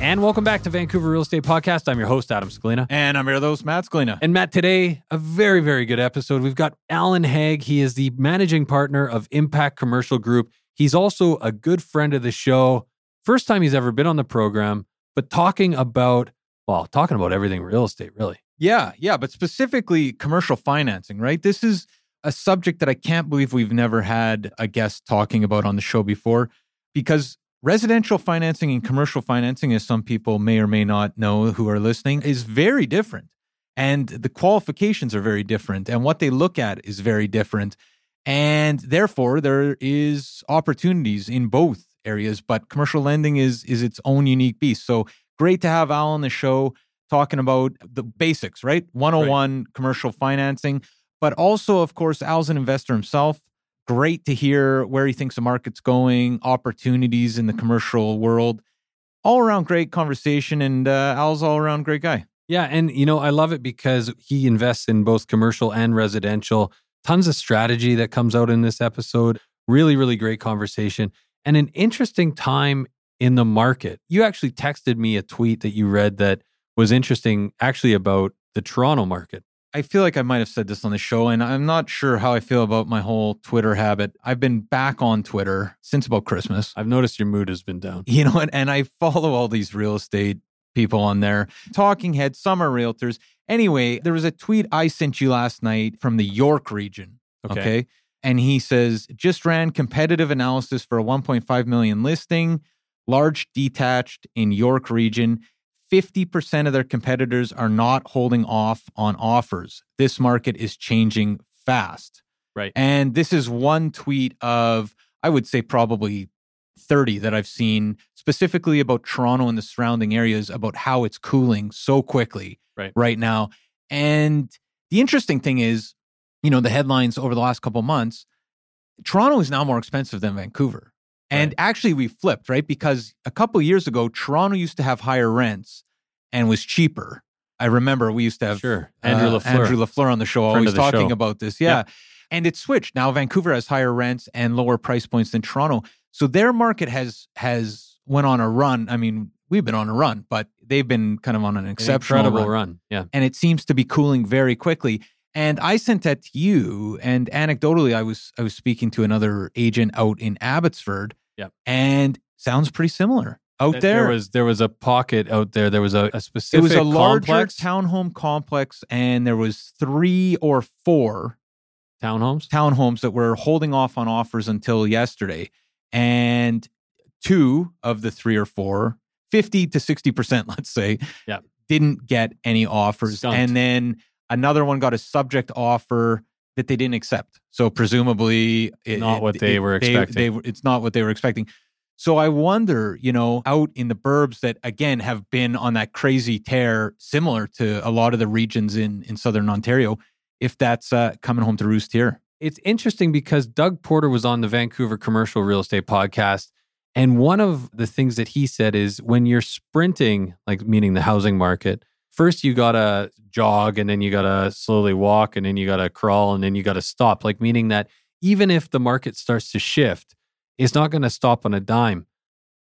And welcome back to Vancouver Real Estate Podcast. I'm your host, Adam Scalina. And I'm your host, Matt Scalina. And Matt, today, a very, very good episode. We've got Alan Haig. He is the managing partner of Impact Commercial Group. He's also a good friend of the show. First time he's ever been on the program, but talking about, well, talking about everything real estate, really. Yeah, yeah, but specifically commercial financing, right? This is a subject that I can't believe we've never had a guest talking about on the show before because residential financing and commercial financing, as some people may or may not know who are listening, is very different. And the qualifications are very different. And what they look at is very different. And therefore, there is opportunities in both areas, but commercial lending is is its own unique beast. So great to have Al on the show talking about the basics, right? 101 right. Oh commercial financing, but also, of course, Al's an investor himself great to hear where he thinks the market's going, opportunities in the commercial world. All around great conversation, and uh, Al's all around great guy. Yeah, and you know I love it because he invests in both commercial and residential. Tons of strategy that comes out in this episode. Really, really great conversation and an interesting time in the market. You actually texted me a tweet that you read that was interesting, actually about the Toronto market. I feel like I might have said this on the show, and I'm not sure how I feel about my whole Twitter habit. I've been back on Twitter since about Christmas. I've noticed your mood has been down. You know, and, and I follow all these real estate people on there, talking heads, some are realtors. Anyway, there was a tweet I sent you last night from the York region. Okay. okay? And he says, just ran competitive analysis for a 1.5 million listing, large detached in York region 50% of their competitors are not holding off on offers. This market is changing fast. Right. And this is one tweet of, I would say, probably 30 that I've seen specifically about Toronto and the surrounding areas about how it's cooling so quickly right, right now. And the interesting thing is, you know, the headlines over the last couple months, Toronto is now more expensive than Vancouver. And right. actually, we flipped, right? Because a couple years ago, Toronto used to have higher rents and was cheaper. I remember we used to have sure. Andrew uh, Lafleur. Andrew Lafleur on the show, always the talking show. about this. Yeah. Yep. And it switched. Now Vancouver has higher rents and lower price points than Toronto. So their market has has went on a run. I mean, we've been on a run, but they've been kind of on an exceptional an incredible run. run. Yeah. And it seems to be cooling very quickly. And I sent that to you. And anecdotally, I was I was speaking to another agent out in Abbotsford yeah. And sounds pretty similar out there. There was there was a pocket out there. There was a, a specific. It was a larger complex. townhome complex, and there was three or four townhomes townhomes that were holding off on offers until yesterday, and two of the three or four, 50 to sixty percent, let's say, yeah. didn't get any offers, Stumped. and then another one got a subject offer that they didn't accept. So presumably, it, not what they it, were expecting. They, they, it's not what they were expecting. So I wonder, you know, out in the burbs that again have been on that crazy tear, similar to a lot of the regions in in southern Ontario, if that's uh, coming home to roost here. It's interesting because Doug Porter was on the Vancouver Commercial Real Estate Podcast, and one of the things that he said is when you're sprinting, like meaning the housing market, first you gotta jog and then you gotta slowly walk and then you gotta crawl and then you gotta stop like meaning that even if the market starts to shift it's not going to stop on a dime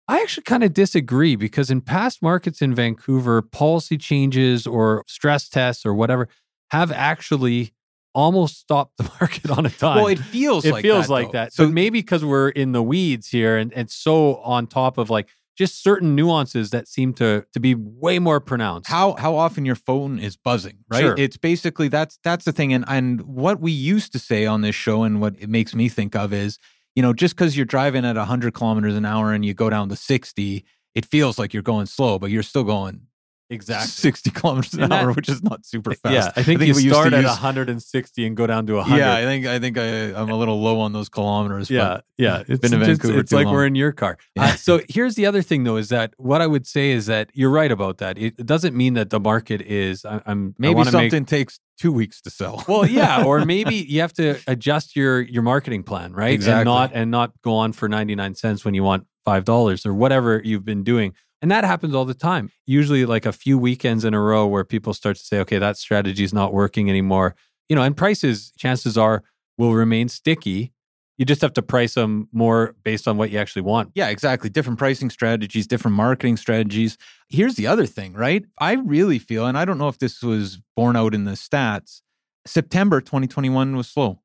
i actually kind of disagree because in past markets in vancouver policy changes or stress tests or whatever have actually almost stopped the market on a dime well it feels it like feels that, like though. that so maybe because we're in the weeds here and, and so on top of like just certain nuances that seem to to be way more pronounced. How how often your phone is buzzing, right? Sure. It's basically that's that's the thing. And and what we used to say on this show and what it makes me think of is, you know, just because you're driving at 100 kilometers an hour and you go down to 60, it feels like you're going slow, but you're still going Exactly. 60 kilometers an And that- hour, which is not super fast. Yeah, I think, we you used to start at use- 160 and go down to 100. Yeah, I think I think I, I'm a little low on those kilometers. but- yeah, yeah. It's been in Vancouver It's too like long. we're in your car. Yeah. Uh, so here's the other thing, though, is that what I would say is that you're right about that. It doesn't mean that the market is. I, I'm Maybe wanna make- something takes two weeks to sell. well, yeah, or maybe you have to adjust your your marketing plan, right? Exactly. And not and not go on for 99 cents when you want $5 or whatever you've been doing. And that happens all the time. Usually like a few weekends in a row where people start to say, "Okay, that strategy is not working anymore." You know, and prices chances are will remain sticky. You just have to price them more based on what you actually want. Yeah, exactly. Different pricing strategies, different marketing strategies. Here's the other thing, right? I really feel, and I don't know if this was borne out in the stats, September 2021 was slow.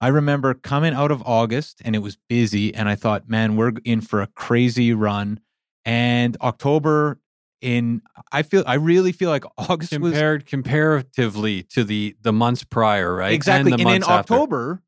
I remember coming out of August and it was busy, and I thought, man, we're in for a crazy run. And October, in I feel, I really feel like August was Compared comparatively to the the months prior, right? Exactly. And, And, in after. October,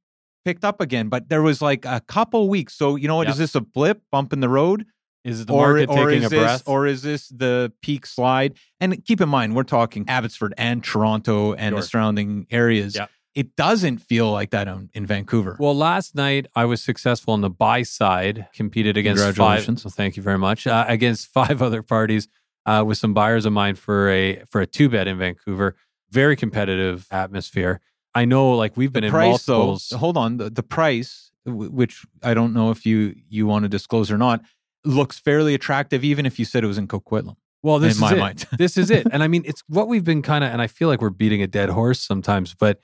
picked up again, but there was like a couple weeks. So you know what? Is Yep. this a blip, bump in the road, is the or market or taking is a this breath? or is this the peak slide? And keep in mind, we're talking Abbotsford and Toronto and Sure. the surrounding areas. Yep. It doesn't feel like that in, in Vancouver. Well, last night I was successful on the buy side, competed against five. Well, thank you very much. Uh, against five other parties uh, with some buyers of mine for a for a two bet in Vancouver. Very competitive atmosphere. I know, like we've been the in price, though, hold on, the, the price, w- which I don't know if you you want to disclose or not, looks fairly attractive, even if you said it was in Coquitlam. well, this in is my it. mind. this is it. And I mean, it's what we've been kind of, and I feel like we're beating a dead horse sometimes, but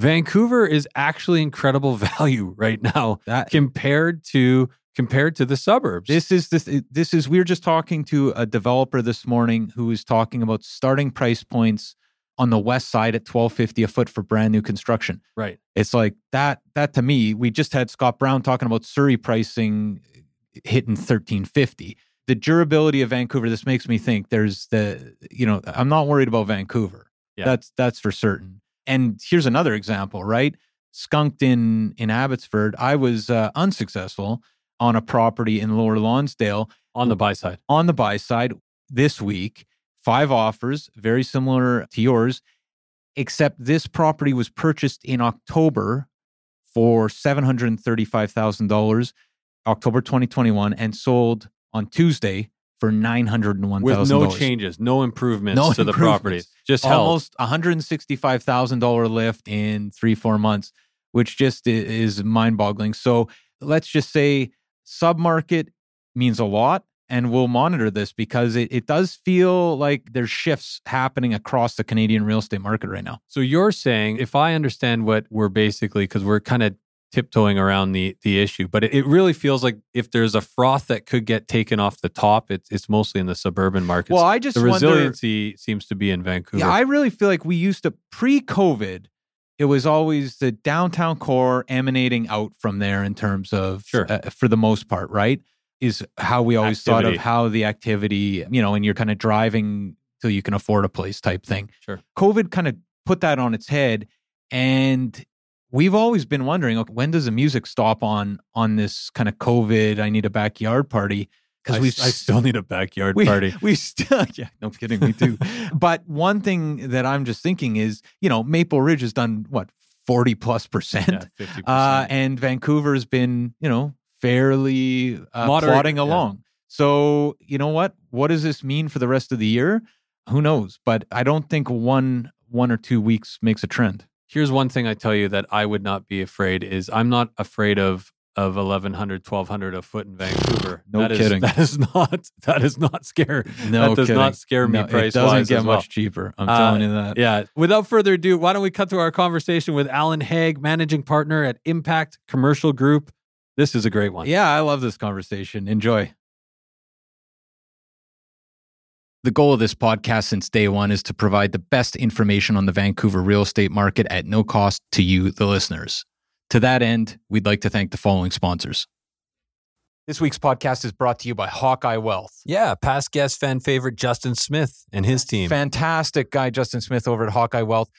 Vancouver is actually incredible value right now That compared to compared to the suburbs. This is this this is we were just talking to a developer this morning who was talking about starting price points on the west side at 1250 a foot for brand new construction. right. It's like that that to me, we just had Scott Brown talking about Surrey pricing hitting 1350. The durability of Vancouver, this makes me think there's the you know, I'm not worried about Vancouver. Yeah. That's that's for certain. And here's another example, right? Skunked in in Abbotsford, I was uh, unsuccessful on a property in Lower Lonsdale On the buy side. on the buy side this week. Five offers, very similar to yours, except this property was purchased in October for $735,000, October 2021, and sold on Tuesday for $901,000. with no changes, no improvements No to the improvements. property. Just. Almost $165,000 lift in three, four months, which just is mind boggling. So let's just say submarket means a lot. And we'll monitor this because it, it does feel like there's shifts happening across the Canadian real estate market right now. So you're saying, if I understand what we're basically, because we're kind of tiptoeing around the the issue, but it, it really feels like if there's a froth that could get taken off the top, it's it's mostly in the suburban markets. Well, I just the wonder- resiliency seems to be in Vancouver. Yeah, I really feel like we used to pre COVID, it was always the downtown core emanating out from there in terms of, Sure. uh, for the most part, right? Is how we always thought of how the activity, you know, and you're kind of driving till you can afford a place type thing. Sure. COVID kind of put that on its head. And we've always been wondering, okay, when does the music stop on on this kind of COVID? I need a backyard party because we I still need a backyard we, party. We still, yeah, no kidding, me too. but one thing that I'm just thinking is, you know, Maple Ridge has done what, 40 plus percent? Yeah, 50%. Uh, and Vancouver's been, you know, fairly uh, Moderate, plodding yeah. along. So, you know what? What does this mean for the rest of the year? Who knows? But I don't think one one or two weeks makes a trend. Here's one thing I tell you that I would not be afraid is I'm not afraid of of 1100 1200 a foot in Vancouver. No That is- kidding. that is not that is not scare. No that does kidding. not scare me No, price It doesn't get well. much cheaper. I'm Uh, telling you that. Yeah. Without further ado, why don't we cut to our conversation with Alan Haig, managing partner at Impact Commercial Group. This is a great one. Yeah, I love this conversation. Enjoy. The goal of this podcast since day one is to provide the best information on the Vancouver real estate market at no cost to you, the listeners. To that end, we'd like to thank the following sponsors. This week's podcast is brought to you by Hawkeye Wealth. Yeah, past guest fan favorite Justin Smith and his team. Fantastic guy, Justin Smith, over at Hawkeye Wealth.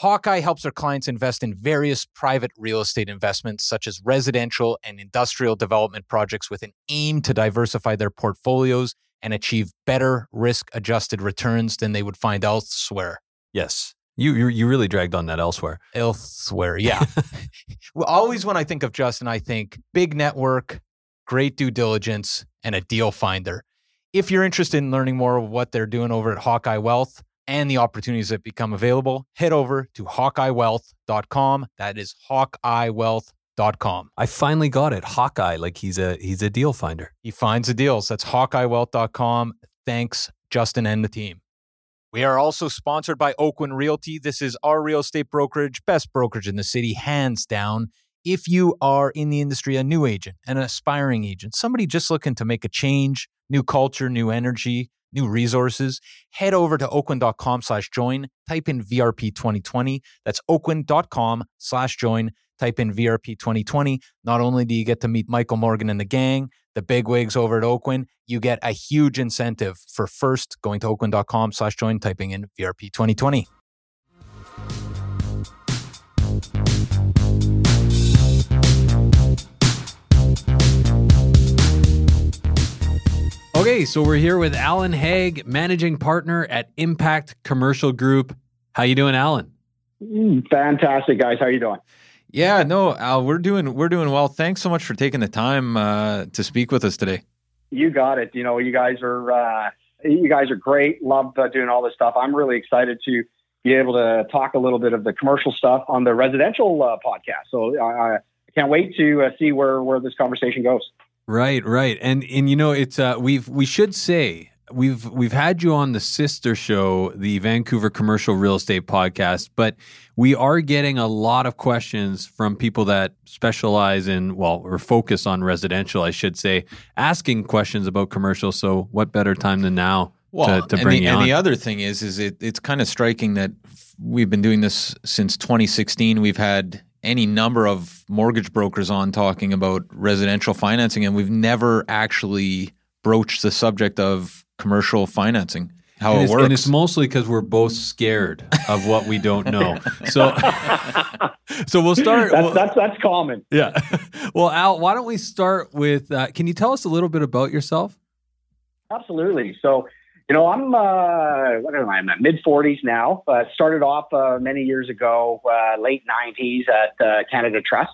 Hawkeye helps their clients invest in various private real estate investments, such as residential and industrial development projects, with an aim to diversify their portfolios and achieve better risk adjusted returns than they would find elsewhere. Yes. You, you you really dragged on that elsewhere. Elsewhere, yeah. well, always when I think of Justin, I think big network, great due diligence, and a deal finder. If you're interested in learning more of what they're doing over at Hawkeye Wealth and the opportunities that become available, head over to hawkeyewealth.com. That is hawkeyewealth.com. I finally got it. Hawkeye, like he's a he's a deal finder. He finds the deals. That's hawkeyewealth.com. Thanks, Justin and the team. We are also sponsored by Oakwyn Realty. This is our real estate brokerage, best brokerage in the city, hands down. If you are in the industry, a new agent, an aspiring agent, somebody just looking to make a change, new culture, new energy, new resources, head over to oakwyn.com slash join, type in VRP 2020. That's oakwyn.com slash join, type in VRP 2020. Not only do you get to meet Michael Morgan and the gang, the bigwigs over at Oakwyn, you get a huge incentive for first going to oakwyn.com slash join, typing in VRP 2020. Okay, so we're here with Alan Haig, managing partner at Impact Commercial Group. How you doing, Alan? Mm, fantastic, guys. How are you doing? Yeah, no, Al, we're doing we're doing well. Thanks so much for taking the time uh, to speak with us today. You got it. You know, you guys are uh, you guys are great. Love uh, doing all this stuff. I'm really excited to be able to talk a little bit of the commercial stuff on the residential uh, podcast. So I, I can't wait to uh, see where where this conversation goes. Right, right, and and you know it's uh, we've we should say we've we've had you on the sister show, the Vancouver Commercial Real Estate Podcast, but we are getting a lot of questions from people that specialize in well or focus on residential, I should say, asking questions about commercial. So, what better time than now well, to, to bring and the, you on? And the other thing is, is it, it's kind of striking that we've been doing this since 2016. We've had any number of mortgage brokers on talking about residential financing, and we've never actually broached the subject of commercial financing. How and it it's, works. and it's mostly because we're both scared of what we don't know. So, so we'll start. That's we'll- that's, that's common. yeah. Well, Al, why don't we start with? Uh, can you tell us a little bit about yourself? Absolutely. So, you know, I'm uh, what am I? I'm mid 40s now. Uh, started off uh, many years ago, uh, late 90s at uh, Canada Trust.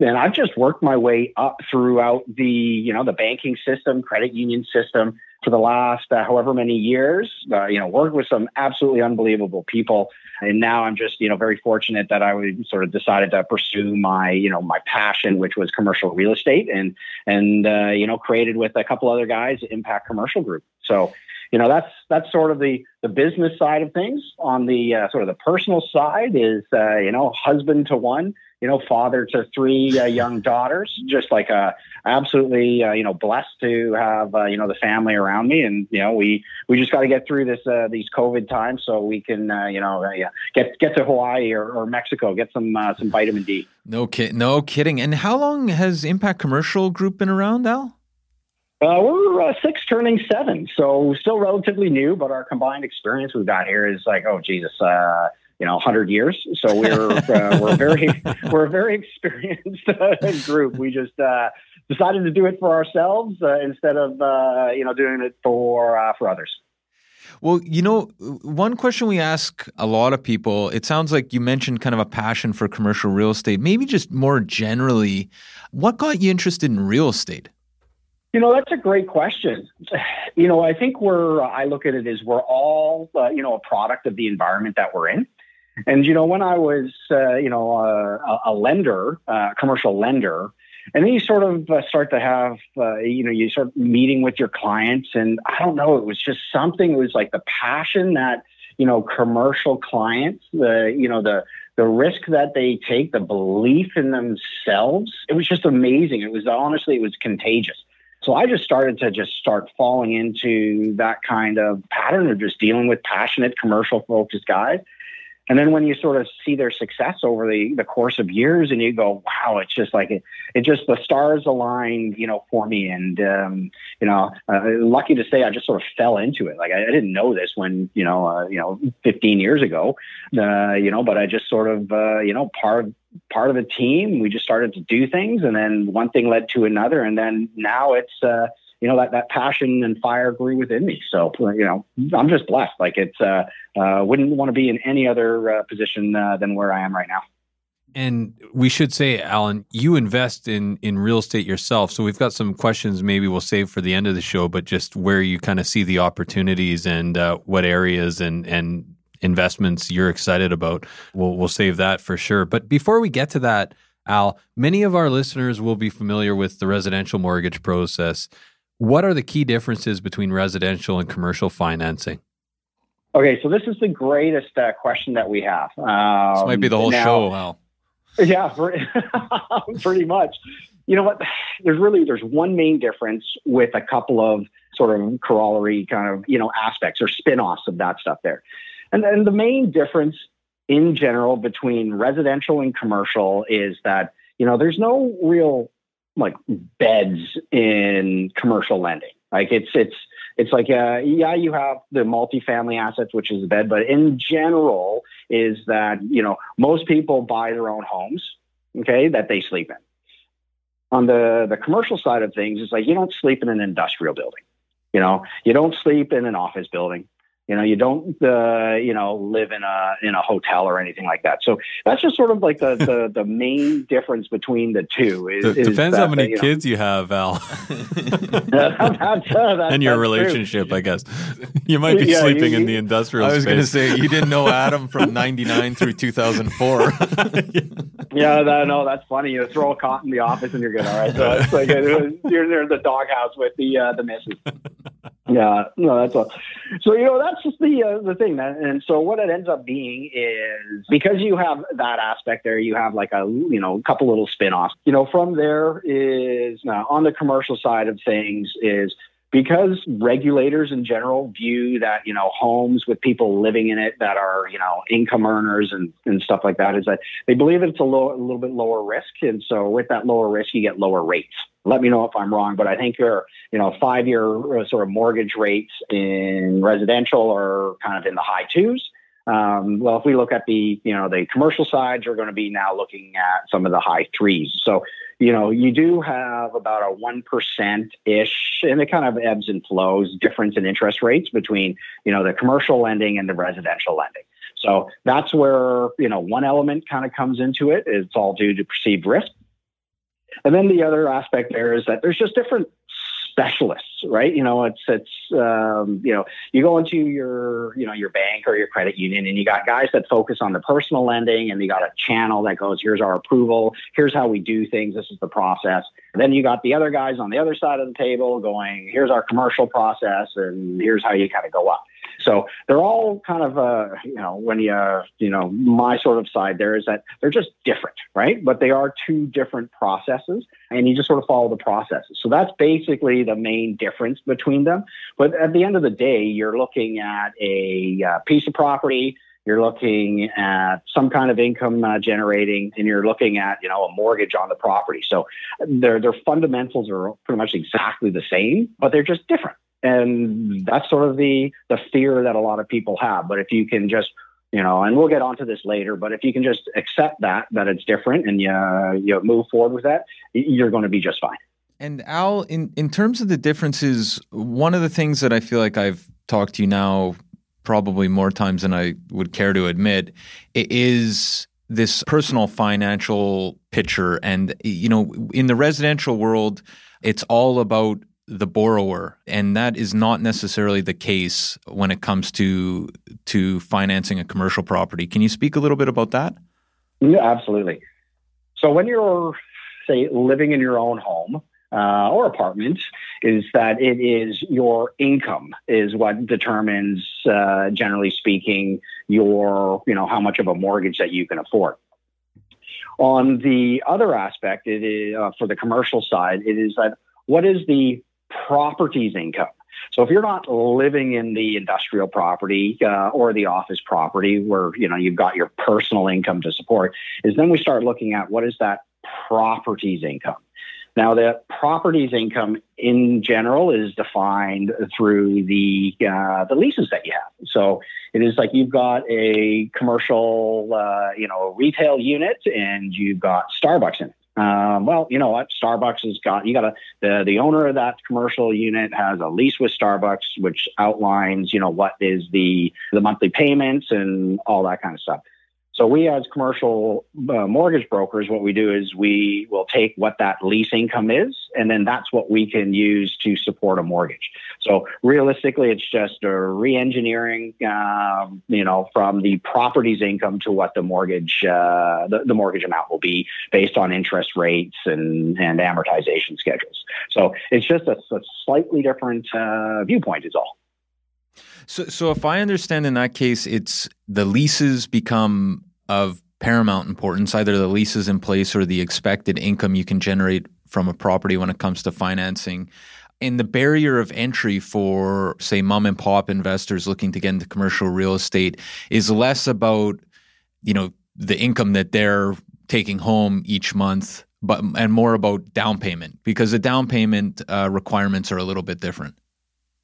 And I've just worked my way up throughout the, you know, the banking system, credit union system for the last uh, however many years. Uh, you know, worked with some absolutely unbelievable people, and now I'm just, you know, very fortunate that I would sort of decided to pursue my, you know, my passion, which was commercial real estate, and and uh, you know, created with a couple other guys, Impact Commercial Group. So you know that's that's sort of the the business side of things on the uh, sort of the personal side is uh, you know husband to one you know father to three uh, young daughters just like uh, absolutely uh, you know blessed to have uh, you know the family around me and you know we we just got to get through this uh, these covid times so we can uh, you know uh, get get to hawaii or, or mexico get some uh, some vitamin d no kid, no kidding. And how long has Impact Commercial Group been around, Al? Uh, we're uh, six turning seven, so still relatively new, but our combined experience we've got here is like, oh Jesus, uh, you know, hundred years. So we're uh, we're very we're a very experienced uh, group. We just uh, decided to do it for ourselves uh, instead of uh, you know doing it for uh, for others. Well, you know, one question we ask a lot of people, it sounds like you mentioned kind of a passion for commercial real estate. Maybe just more generally, what got you interested in real estate? You know, that's a great question. You know, I think we're, I look at it as we're all, uh, you know, a product of the environment that we're in. And, you know, when I was, uh, you know, a, a lender, a commercial lender, and then you sort of uh, start to have, uh, you know, you start meeting with your clients. And I don't know, it was just something, it was like the passion that, you know, commercial clients, the, you know, the, the risk that they take, the belief in themselves, it was just amazing. It was honestly, it was contagious. So I just started to just start falling into that kind of pattern of just dealing with passionate commercial focused guys. And then when you sort of see their success over the, the course of years and you go, wow, it's just like it, it just the stars aligned, you know, for me. And, um, you know, uh, lucky to say I just sort of fell into it. Like I, I didn't know this when, you know, uh, you know, 15 years ago, uh, you know, but I just sort of, uh, you know, part of, part of a team. We just started to do things and then one thing led to another. And then now it's, uh, you know, that, that passion and fire grew within me. So, you know, I'm just blessed. Like it's, uh, uh, wouldn't want to be in any other uh, position uh, than where I am right now. And we should say, Alan, you invest in in real estate yourself. So we've got some questions. Maybe we'll save for the end of the show, but just where you kind of see the opportunities and uh, what areas and and investments you're excited about. We'll we'll save that for sure. But before we get to that, Al, many of our listeners will be familiar with the residential mortgage process. What are the key differences between residential and commercial financing? Okay, so this is the greatest uh, question that we have. Um, this might be the whole now, show, Al. Yeah, pretty much. You know what? There's really there's one main difference with a couple of sort of corollary kind of you know aspects or spin-offs of that stuff there. And and the main difference in general between residential and commercial is that you know there's no real like beds in commercial lending. Like it's it's it's like uh, yeah, you have the multifamily assets, which is a bed, but in general, is that you know most people buy their own homes, okay, that they sleep in. On the the commercial side of things, it's like you don't sleep in an industrial building, you know, you don't sleep in an office building, you know, you don't, uh, you know, live in a in a hotel or anything like that. So that's just sort of like the the, the main difference between the two. Is, D- depends that, how many you kids know, you have, Val, that's, uh, and your relationship. True. I guess you might be yeah, sleeping you, in the industrial. I was going to say you didn't know Adam from '99 through 2004. yeah, that, no, that's funny. You throw a cot in the office and you're good. All right, so it's like you're in the doghouse with the uh, the missus. Yeah, no, that's all. So you know that's just the uh, the thing, man. And so what it ends up being is because you have that aspect there, you have like a you know a couple little spin-offs. You know, from there is now on the commercial side of things is because regulators in general view that you know homes with people living in it that are you know income earners and, and stuff like that is that they believe it's a, low, a little bit lower risk. And so with that lower risk you get lower rates. Let me know if i'm wrong but i think your you know five year uh, sort of mortgage rates in residential are kind of in the high twos. Um, well, if we look at the you know the commercial sides, you're going to be now looking at some of the high threes. So you know, you do have about a 1% ish, and it kind of ebbs and flows difference in interest rates between, you know, the commercial lending and the residential lending. So that's where, you know, one element kind of comes into it. It's all due to perceived risk. And then the other aspect there is that there's just different specialists, right? You know, it's it's um, you know, you go into your you know your bank or your credit union, and you got guys that focus on the personal lending, and you got a channel that goes, here's our approval, here's how we do things, this is the process. And then you got the other guys on the other side of the table going, here's our commercial process, and here's how you kind of go up. So they're all kind of, uh, you know, when you, you know, my sort of side there is that they're just different, right? But they are two different processes, and you just sort of follow the processes. So that's basically the main difference between them. But at the end of the day, you're looking at a uh, piece of property. You're looking at some kind of income uh, generating, and you're looking at you know a mortgage on the property. So their their fundamentals are pretty much exactly the same, but they're just different and that's sort of the the fear that a lot of people have. But if you can just you know and we'll get onto this later but if you can just accept that that it's different and you you move forward with that you're going to be just fine. And al in in terms of the differences one of the things that i feel like i've talked to you now probably more times than i would care to admit is this personal financial picture. And you know in the residential world it's all about the borrower and that is not necessarily the case when it comes to to financing a commercial property. Can you speak a little bit about that? Yeah absolutely. So when you're say living in your own home uh, or apartment is that it is your income is what determines uh, generally speaking your you know how much of a mortgage that you can afford. On the other aspect it is uh, for the commercial side it is that what is the properties income. So if you're not living in the industrial property uh, or the office property where you know you've got your personal income to support, is then we start looking at what is that properties income. Now, the properties income in general is defined through the uh, the leases that you have. So it is like you've got a commercial, uh, you know, retail unit, and you've got Starbucks in it. Um, well, you know what? Starbucks has got you got a the the owner of that commercial unit has a lease with Starbucks, which outlines you know what is the the monthly payments and all that kind of stuff. So we, as commercial uh, mortgage brokers, what we do is we will take what that lease income is, and then that's what we can use to support a mortgage. So realistically, it's just a re-engineering, um, you know, from the property's income to what the mortgage uh, the, the mortgage amount will be based on interest rates and and amortization schedules. So it's just a, a slightly different uh, viewpoint, is all. So, so if I understand in that case, it's the leases become of paramount importance, either the leases in place or the expected income you can generate from a property when it comes to financing. And the barrier of entry for, say, mom and pop investors looking to get into commercial real estate is less about, you know, the income that they're taking home each month, but and more about down payment because the down payment uh, requirements are a little bit different.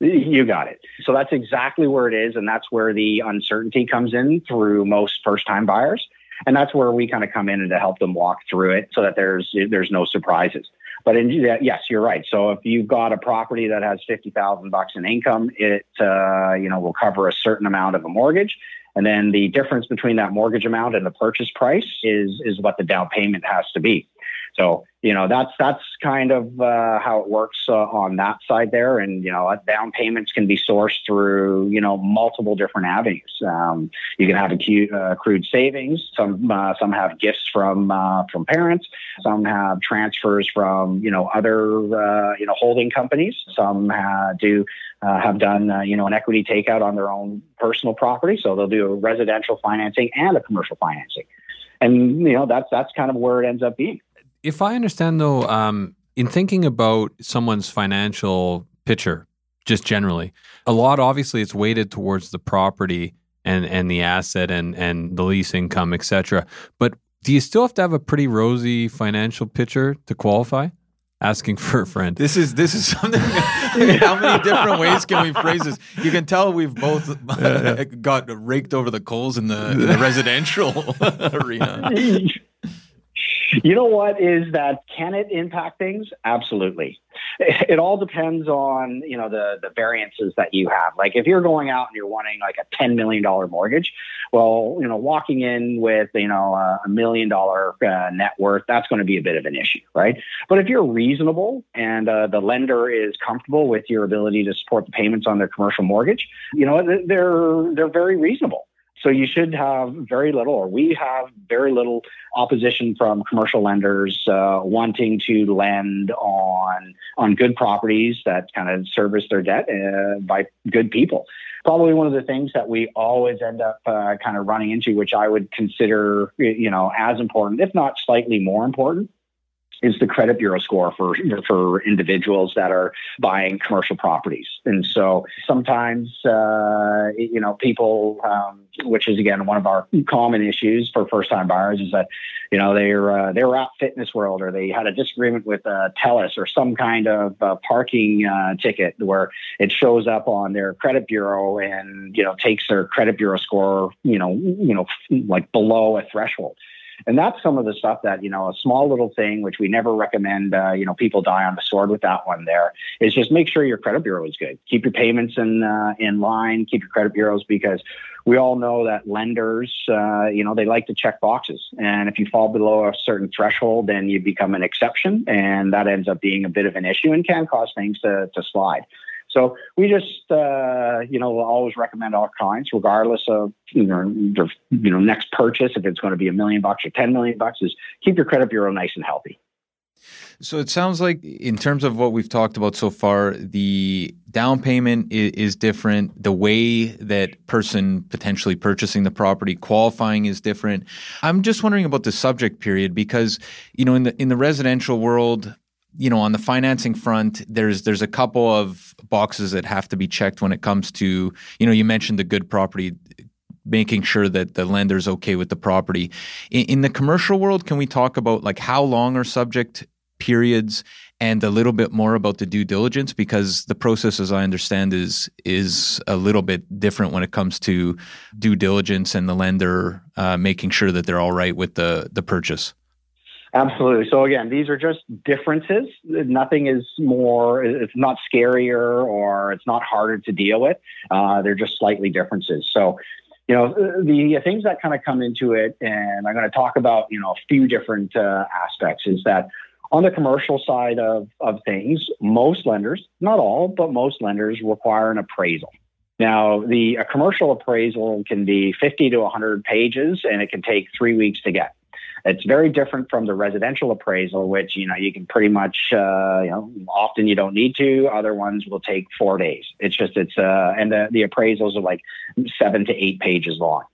You got it. So that's exactly where it is. And that's where the uncertainty comes in through most first time buyers. And that's where we kind of come in and to help them walk through it so that there's, there's no surprises. But in, yes, you're right. So if you've got a property that has 50,000 bucks in income, it, uh, you know, will cover a certain amount of a mortgage. And then the difference between that mortgage amount and the purchase price is, is what the down payment has to be. So you know that's that's kind of uh, how it works uh, on that side there, and you know down payments can be sourced through you know multiple different avenues. Um, you can have uh, accrued savings. Some uh, some have gifts from uh, from parents. Some have transfers from you know other you know holding companies. Some do have done you know an equity takeout on their own personal property, so they'll do a residential financing and a commercial financing, and you know that's that's kind of where it ends up being. If I understand, though, um, in thinking about someone's financial picture, just generally, a lot obviously it's weighted towards the property and and the asset and and the lease income, etc. But do you still have to have a pretty rosy financial picture to qualify? Asking for a friend. This is this is something. how many different ways can we phrase this? You can tell we've both got raked over the coals in the, in the residential arena. You know what is that? Can it impact things? Absolutely. It all depends on you know the the variances that you have. Like if you're going out and you're wanting like a ten million dollar mortgage, well, you know, walking in with you know a million dollar uh, net worth, that's going to be a bit of an issue, right? But if you're reasonable and uh, the lender is comfortable with your ability to support the payments on their commercial mortgage, you know, they're they're very reasonable. So you should have very little, or we have very little opposition from commercial lenders uh, wanting to lend on on good properties that kind of service their debt uh, by good people. Probably one of the things that we always end up uh, kind of running into, which I would consider, you know, as important, if not slightly more important, is the credit bureau score for for individuals that are buying commercial properties. And so sometimes, uh, you know, people, um, which is again one of our common issues for first time buyers, is that you know they're uh, they were at Fitness World or they had a disagreement with uh, Telus or some kind of uh, parking uh, ticket where it shows up on their credit bureau and you know takes their credit bureau score, you know, you know, like below a threshold. And that's some of the stuff that, you know, a small little thing, which we never recommend, uh, you know, people die on the sword with that one there, is just make sure your credit bureau is good. Keep your payments in, uh, in line, keep your credit bureaus because we all know that lenders, uh, you know, they like to check boxes. And if you fall below a certain threshold, then you become an exception. And that ends up being a bit of an issue and can cause things to, to slide. So we just, uh, you know, always recommend our clients, regardless of you know, their, you know, next purchase, if it's going to be a million bucks or ten million bucks, is keep your credit bureau nice and healthy. So it sounds like, in terms of what we've talked about so far, the down payment is, is, different. The way that person potentially purchasing the property qualifying is different. I'm just wondering about the subject period because, you know, in the in the residential world, you know, on the financing front, there's there's a couple of boxes that have to be checked when it comes to, you know, you mentioned the good property, making sure that the lender's okay with the property. In, in the commercial world, can we talk about like how long are subject periods and a little bit more about the due diligence because the process as i understand is is a little bit different when it comes to due diligence and the lender uh, making sure that they're all right with the the purchase Absolutely. So again, these are just differences. Nothing is more. It's not scarier or it's not harder to deal with. Uh, they're just slightly differences. So, you know, the things that kind of come into it, and I'm going to talk about, you know, a few different uh, aspects. Is that on the commercial side of of things, most lenders, not all, but most lenders require an appraisal. Now, the a commercial appraisal can be 50 to 100 pages, and it can take three weeks to get. It's very different from the residential appraisal, which you know you can pretty much uh, you know often you don't need to. Other ones will take four days. It's just it's uh, and the the appraisals are like seven to eight pages long.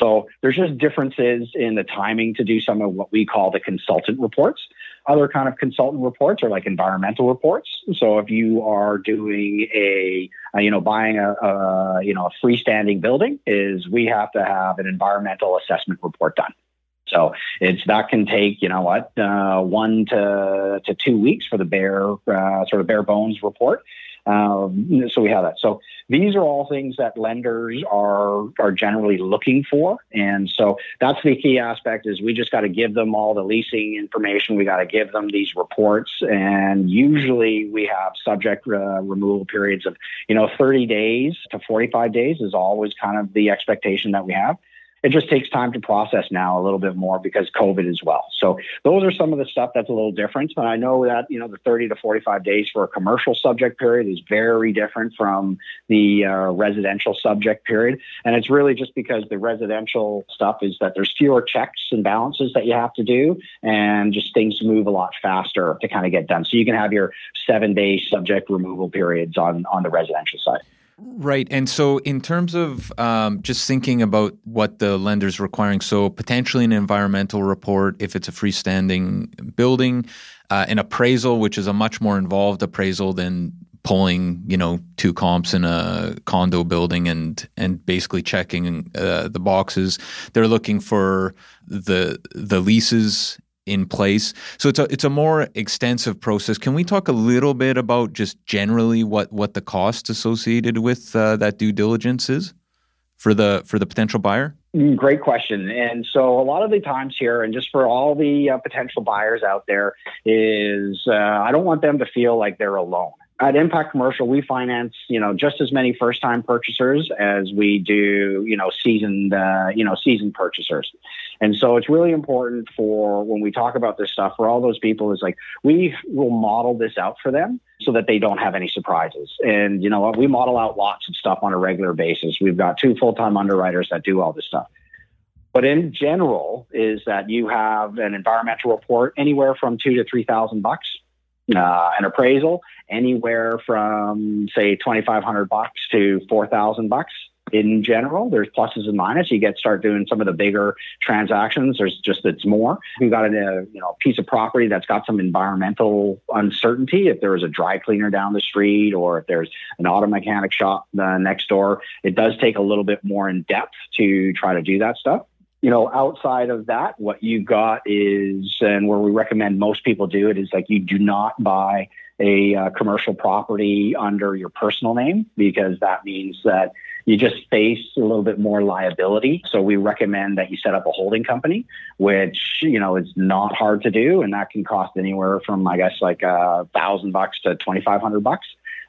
So there's just differences in the timing to do some of what we call the consultant reports. Other kind of consultant reports are like environmental reports. So if you are doing a, a you know buying a, a you know a freestanding building, is we have to have an environmental assessment report done. So it's that can take you know what uh, one to to two weeks for the bare uh, sort of bare bones report. Um, so we have that. So these are all things that lenders are are generally looking for, and so that's the key aspect. Is we just got to give them all the leasing information. We got to give them these reports, and usually we have subject uh, removal periods of you know 30 days to 45 days is always kind of the expectation that we have it just takes time to process now a little bit more because COVID as well. So those are some of the stuff that's a little different. But I know that, you know, the 30 to 45 days for a commercial subject period is very different from the uh, residential subject period. And it's really just because the residential stuff is that there's fewer checks and balances that you have to do and just things move a lot faster to kind of get done. So you can have your seven day subject removal periods on, on the residential side. Right. And so, in terms of um, just thinking about what the lender's requiring, so potentially an environmental report if it's a freestanding building, uh, an appraisal, which is a much more involved appraisal than pulling, you know, two comps in a condo building and and basically checking uh, the boxes. They're looking for the the leases in place. So it's a it's a more extensive process. Can we talk a little bit about just generally what what the cost associated with uh, that due diligence is for the for the potential buyer? Mm, great question. And so a lot of the times here, and just for all the uh, potential buyers out there, is uh, I don't want them to feel like they're alone at Impact Commercial, we finance, you know, just as many first-time purchasers as we do, you know, seasoned, uh, you know, seasoned purchasers. And so it's really important for when we talk about this stuff for all those people is like we will model this out for them so that they don't have any surprises. And you know what? We model out lots of stuff on a regular basis. We've got two full-time underwriters that do all this stuff. But in general, is that you have an environmental report anywhere from two to three thousand bucks uh, an appraisal anywhere from say 2500 bucks to 4000 bucks in general. There's pluses and minuses. You get start doing some of the bigger transactions. There's just it's more. You got a you know piece of property that's got some environmental uncertainty if there is a dry cleaner down the street or if there's an auto mechanic shop uh, next door it does take a little bit more in depth to try to do that stuff you know, outside of that, what you got is, and where we recommend most people do it is like you do not buy a uh, commercial property under your personal name because that means that you just face a little bit more liability. So we recommend that you set up a holding company, which you know is not hard to do, and that can cost anywhere from I guess like a thousand bucks to twenty five hundred bucks,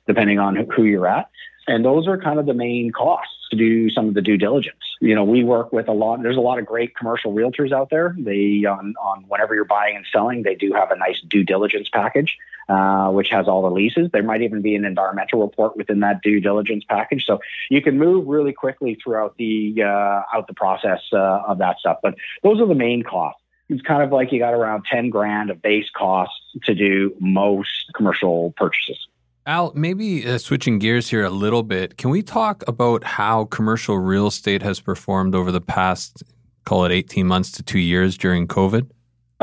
depending on who you're at. And those are kind of the main costs to do some of the due diligence. You know, we work with a lot. There's a lot of great commercial realtors out there. They on on whenever you're buying and selling, they do have a nice due diligence package, uh, which has all the leases. There might even be an environmental report within that due diligence package, so you can move really quickly throughout the uh, out the process uh, of that stuff. But those are the main costs it's kind of like you got around 10 grand of base costs to do most commercial purchases. Al, maybe uh, switching gears here a little bit, can we talk about how commercial real estate has performed over the past, call it 18 months to two years during COVID?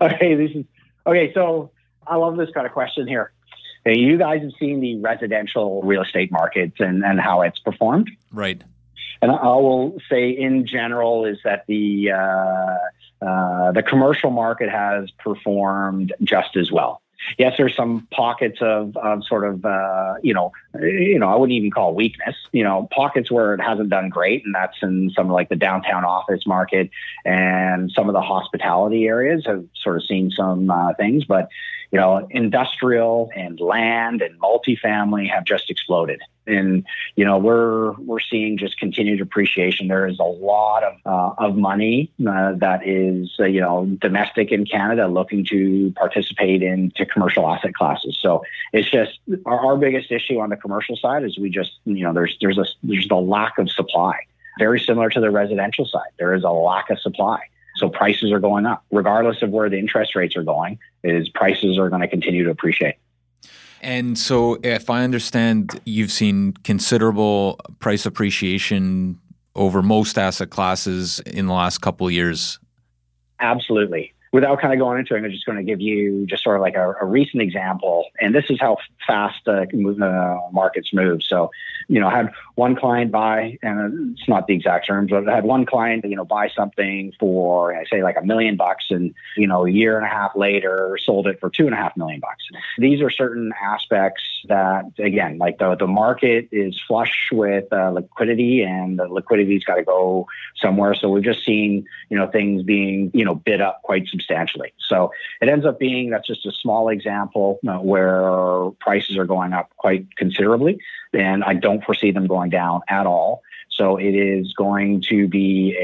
okay, this is okay. So I love this kind of question here. You guys have seen the residential real estate markets and, and how it's performed. Right. And I will say, in general, is that the uh, uh, the commercial market has performed just as well. Yes, there's some pockets of, of sort of, uh, you know, you know, I wouldn't even call weakness, you know, pockets where it hasn't done great. And that's in some like the downtown office market and some of the hospitality areas have sort of seen some uh, things. But, you know, industrial and land and multifamily have just exploded. And you know, we're we're seeing just continued appreciation. There is a lot of uh, of money uh, that is uh, you know domestic in Canada looking to participate into commercial asset classes. So it's just our, our biggest issue on the commercial side is we just you know there's there's a there's a lack of supply. Very similar to the residential side, there is a lack of supply. So prices are going up, regardless of where the interest rates are going. Is prices are going to continue to appreciate. And so, if I understand, you've seen considerable price appreciation over most asset classes in the last couple of years. Absolutely without kind of going into it, I'm just going to give you just sort of like a, a recent example. And this is how fast uh, markets move. So, you know, I had one client buy, and it's not the exact terms, but I had one client, you know, buy something for, I say like a million bucks and, you know, a year and a half later sold it for two and a half million bucks. These are certain aspects that, again, like the, the market is flush with uh, liquidity and the liquidity's got to go somewhere. So we've just seen, you know, things being, you know, bid up quite substantially. So it ends up being that's just a small example uh, where prices are going up quite considerably, and I don't foresee them going down at all. So it is going to be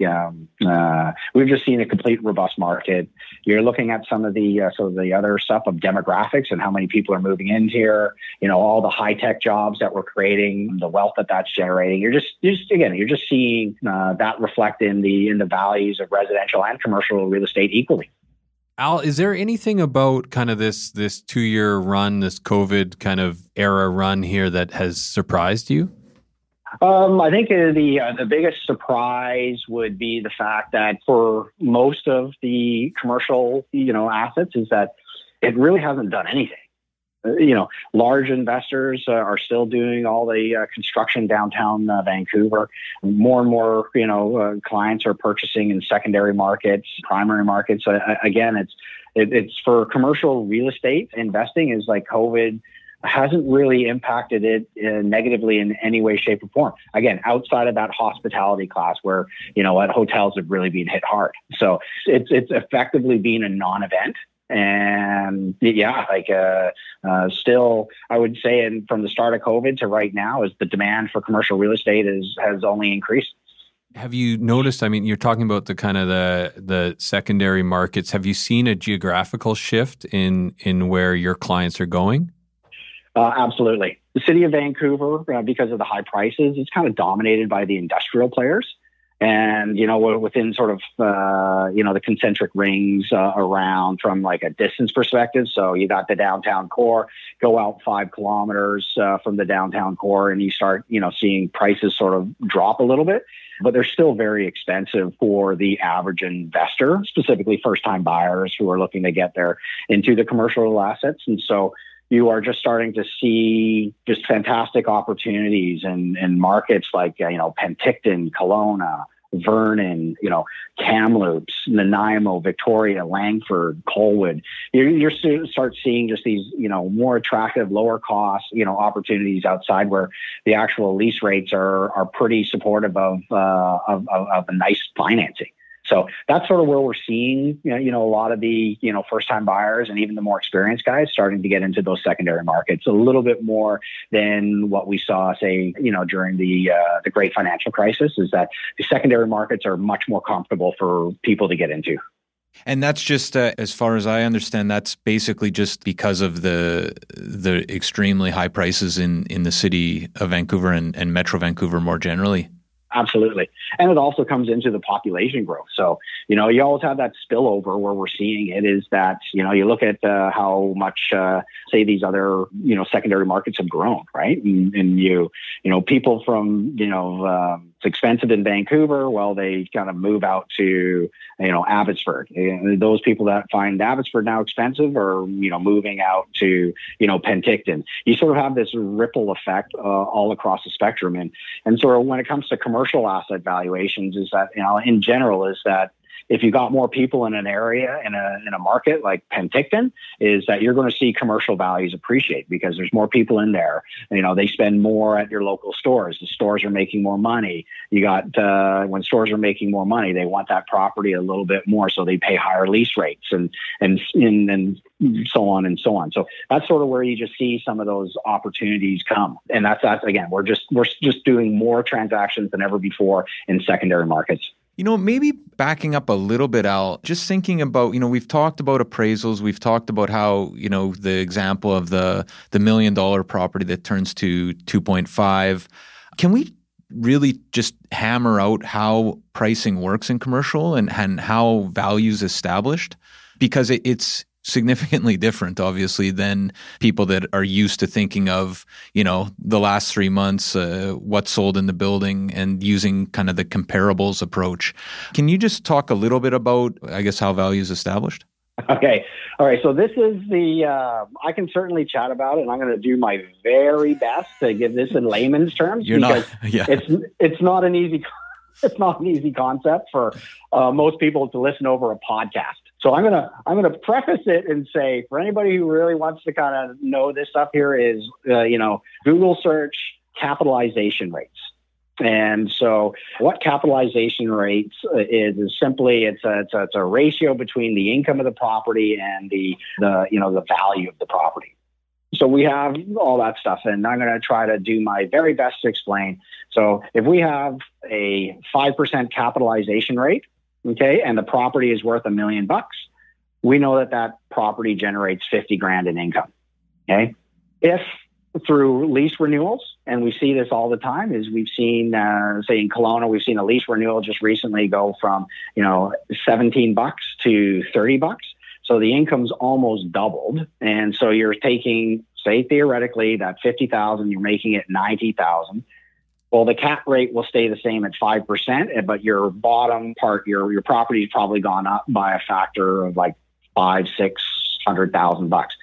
a. Um, uh, we've just seen a complete robust market. You're looking at some of the uh, so the other stuff of demographics and how many people are moving in here. You know all the high tech jobs that we're creating, the wealth that that's generating. You're just, you're just again, you're just seeing uh, that reflect in the in the values of residential and commercial real estate equally. Al, is there anything about kind of this this two year run, this COVID kind of era run here that has surprised you? Um, I think the uh, the biggest surprise would be the fact that for most of the commercial, you know, assets, is that it really hasn't done anything. Uh, you know, large investors uh, are still doing all the uh, construction downtown uh, Vancouver. More and more, you know, clients are purchasing in secondary markets, primary markets. again, it's it, it's for commercial real estate investing is like COVID hasn't really impacted it uh, negatively in any way, shape, or form. Again, outside of that hospitality class where, you know, hotels have really been hit hard. So it's, it's effectively been a non event. And yeah, like uh, uh, still, I would say, and from the start of COVID to right now, is the demand for commercial real estate is has only increased. Have you noticed? I mean, you're talking about the kind of the the secondary markets. Have you seen a geographical shift in in where your clients are going? Uh, absolutely. The city of Vancouver, uh, because of the high prices, it's kind of dominated by the industrial players. And, you know, within sort of, uh, you know, the concentric rings uh, around from like a distance perspective. So you got the downtown core, go out five kilometers uh, from the downtown core, and you start, you know, seeing prices sort of drop a little bit but they're still very expensive for the average investor, specifically first time buyers who are looking to get there into the commercial assets. And so you are just starting to see just fantastic opportunities in, in markets like, uh, you know, Penticton, Kelowna, Vernon, you know, Kamloops, Nanaimo, Victoria, Langford, Colwood. You're, you're start seeing just these, you know, more attractive, lower cost, you know, opportunities outside where the actual lease rates are are pretty supportive of uh, of, of, of a nice financing. So that's sort of where we're seeing, you know, you know, a lot of the, you know, first time buyers and even the more experienced guys starting to get into those secondary markets a little bit more than what we saw, say, you know, during the, uh, the great financial crisis is that the secondary markets are much more comfortable for people to get into. And that's just, uh, as far as I understand, that's basically just because of the the extremely high prices in, in the city of Vancouver and, and Metro Vancouver more generally. Absolutely. And it also comes into the population growth. So, you know, you always have that spillover where we're seeing it is that, you know, you look at uh, how much, uh, say, these other, you know, secondary markets have grown, right? And, and you, you know, people from, you know, um, it's expensive in Vancouver. Well, they kind of move out to, you know, Abbotsford. And those people that find Abbotsford now expensive are, you know, moving out to, you know, Penticton. You sort of have this ripple effect uh, all across the spectrum. And, and sort of when it comes to commercial asset valuations is that, you know, in general is that if you got more people in an area in a in a market like Penticton, is that you're going to see commercial values appreciate because there's more people in there. You know, they spend more at your local stores. The stores are making more money. You got uh, when stores are making more money, they want that property a little bit more, so they pay higher lease rates and and and, and so on and so on. So that's sort of where you just see some of those opportunities come. And that's that's again, we're just we're just doing more transactions than ever before in secondary markets. You know, maybe backing up a little bit, Al, just thinking about, you know, we've talked about appraisals, we've talked about how, you know, the example of the the million dollar property that turns to 2.5. Can we really just hammer out how pricing works in commercial and, and how values established? Because it, it's significantly different, obviously, than people that are used to thinking of, you know, the last three months, uh, what sold in the building, and using kind of the comparables approach. Can you just talk a little bit about, I guess, how value is established? Okay. All right. So this is the, uh, I can certainly chat about it and I'm going to do my very best to give this in layman's terms You're because not, yeah. it's, it's not an easy, it's not an easy concept for uh, most people to listen over a podcast. So I'm gonna I'm gonna preface it and say for anybody who really wants to kind of know this stuff here is uh, you know Google search capitalization rates. And so, what capitalization rates uh, is is simply it's a, it's a, it's a ratio between the income of the property and the the you know the value of the property. So we have all that stuff, and I'm going to try to do my very best to explain. So if we have a five percent capitalization rate, okay, and the property is worth a million bucks, we know that that property generates 50 grand in income, okay? If through lease renewals, and we see this all the time, is we've seen, uh, say in Kelowna, we've seen a lease renewal just recently go from, you know, 17 bucks to 30 bucks. So the income's almost doubled. And so you're taking, say theoretically, that 50,000, you're making it 90,000 well, the cap rate will stay the same at 5%, eh, but your bottom part, your, your property's probably gone up by a factor of like five, six hundred thousand bucks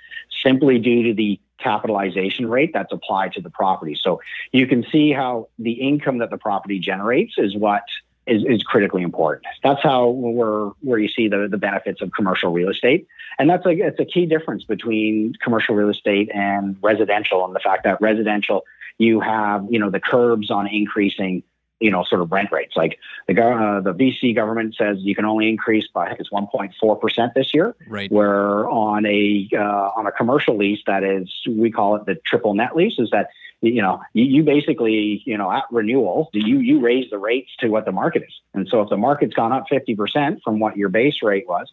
simply due to the capitalization rate that's applied to the property. So you can see how the income that the property generates is what is, is critically important. That's how we're where you see the, the benefits of commercial real estate. And that's a it's a key difference between commercial real estate and residential and the fact that residential you have, you know, the curbs on increasing, you know, sort of rent rates. Like the uh, the BC government says you can only increase by I think it's 1.4 percent this year. Right. Where on a uh, on a commercial lease that is we call it the triple net lease is that you know you, you basically you know at renewal you you raise the rates to what the market is. And so if the market's gone up 50 percent from what your base rate was,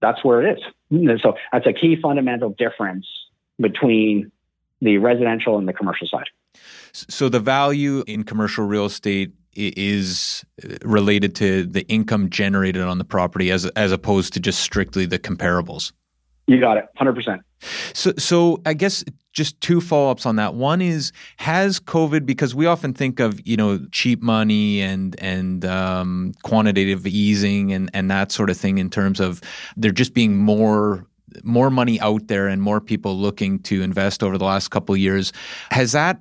that's where it is. And so that's a key fundamental difference between the residential and the commercial side. So the value in commercial real estate is related to the income generated on the property as as opposed to just strictly the comparables. You got it, hundred percent. So, so I guess just two follow ups on that. One is has COVID because we often think of you know cheap money and and um, quantitative easing and and that sort of thing in terms of there just being more more money out there and more people looking to invest over the last couple of years. Has that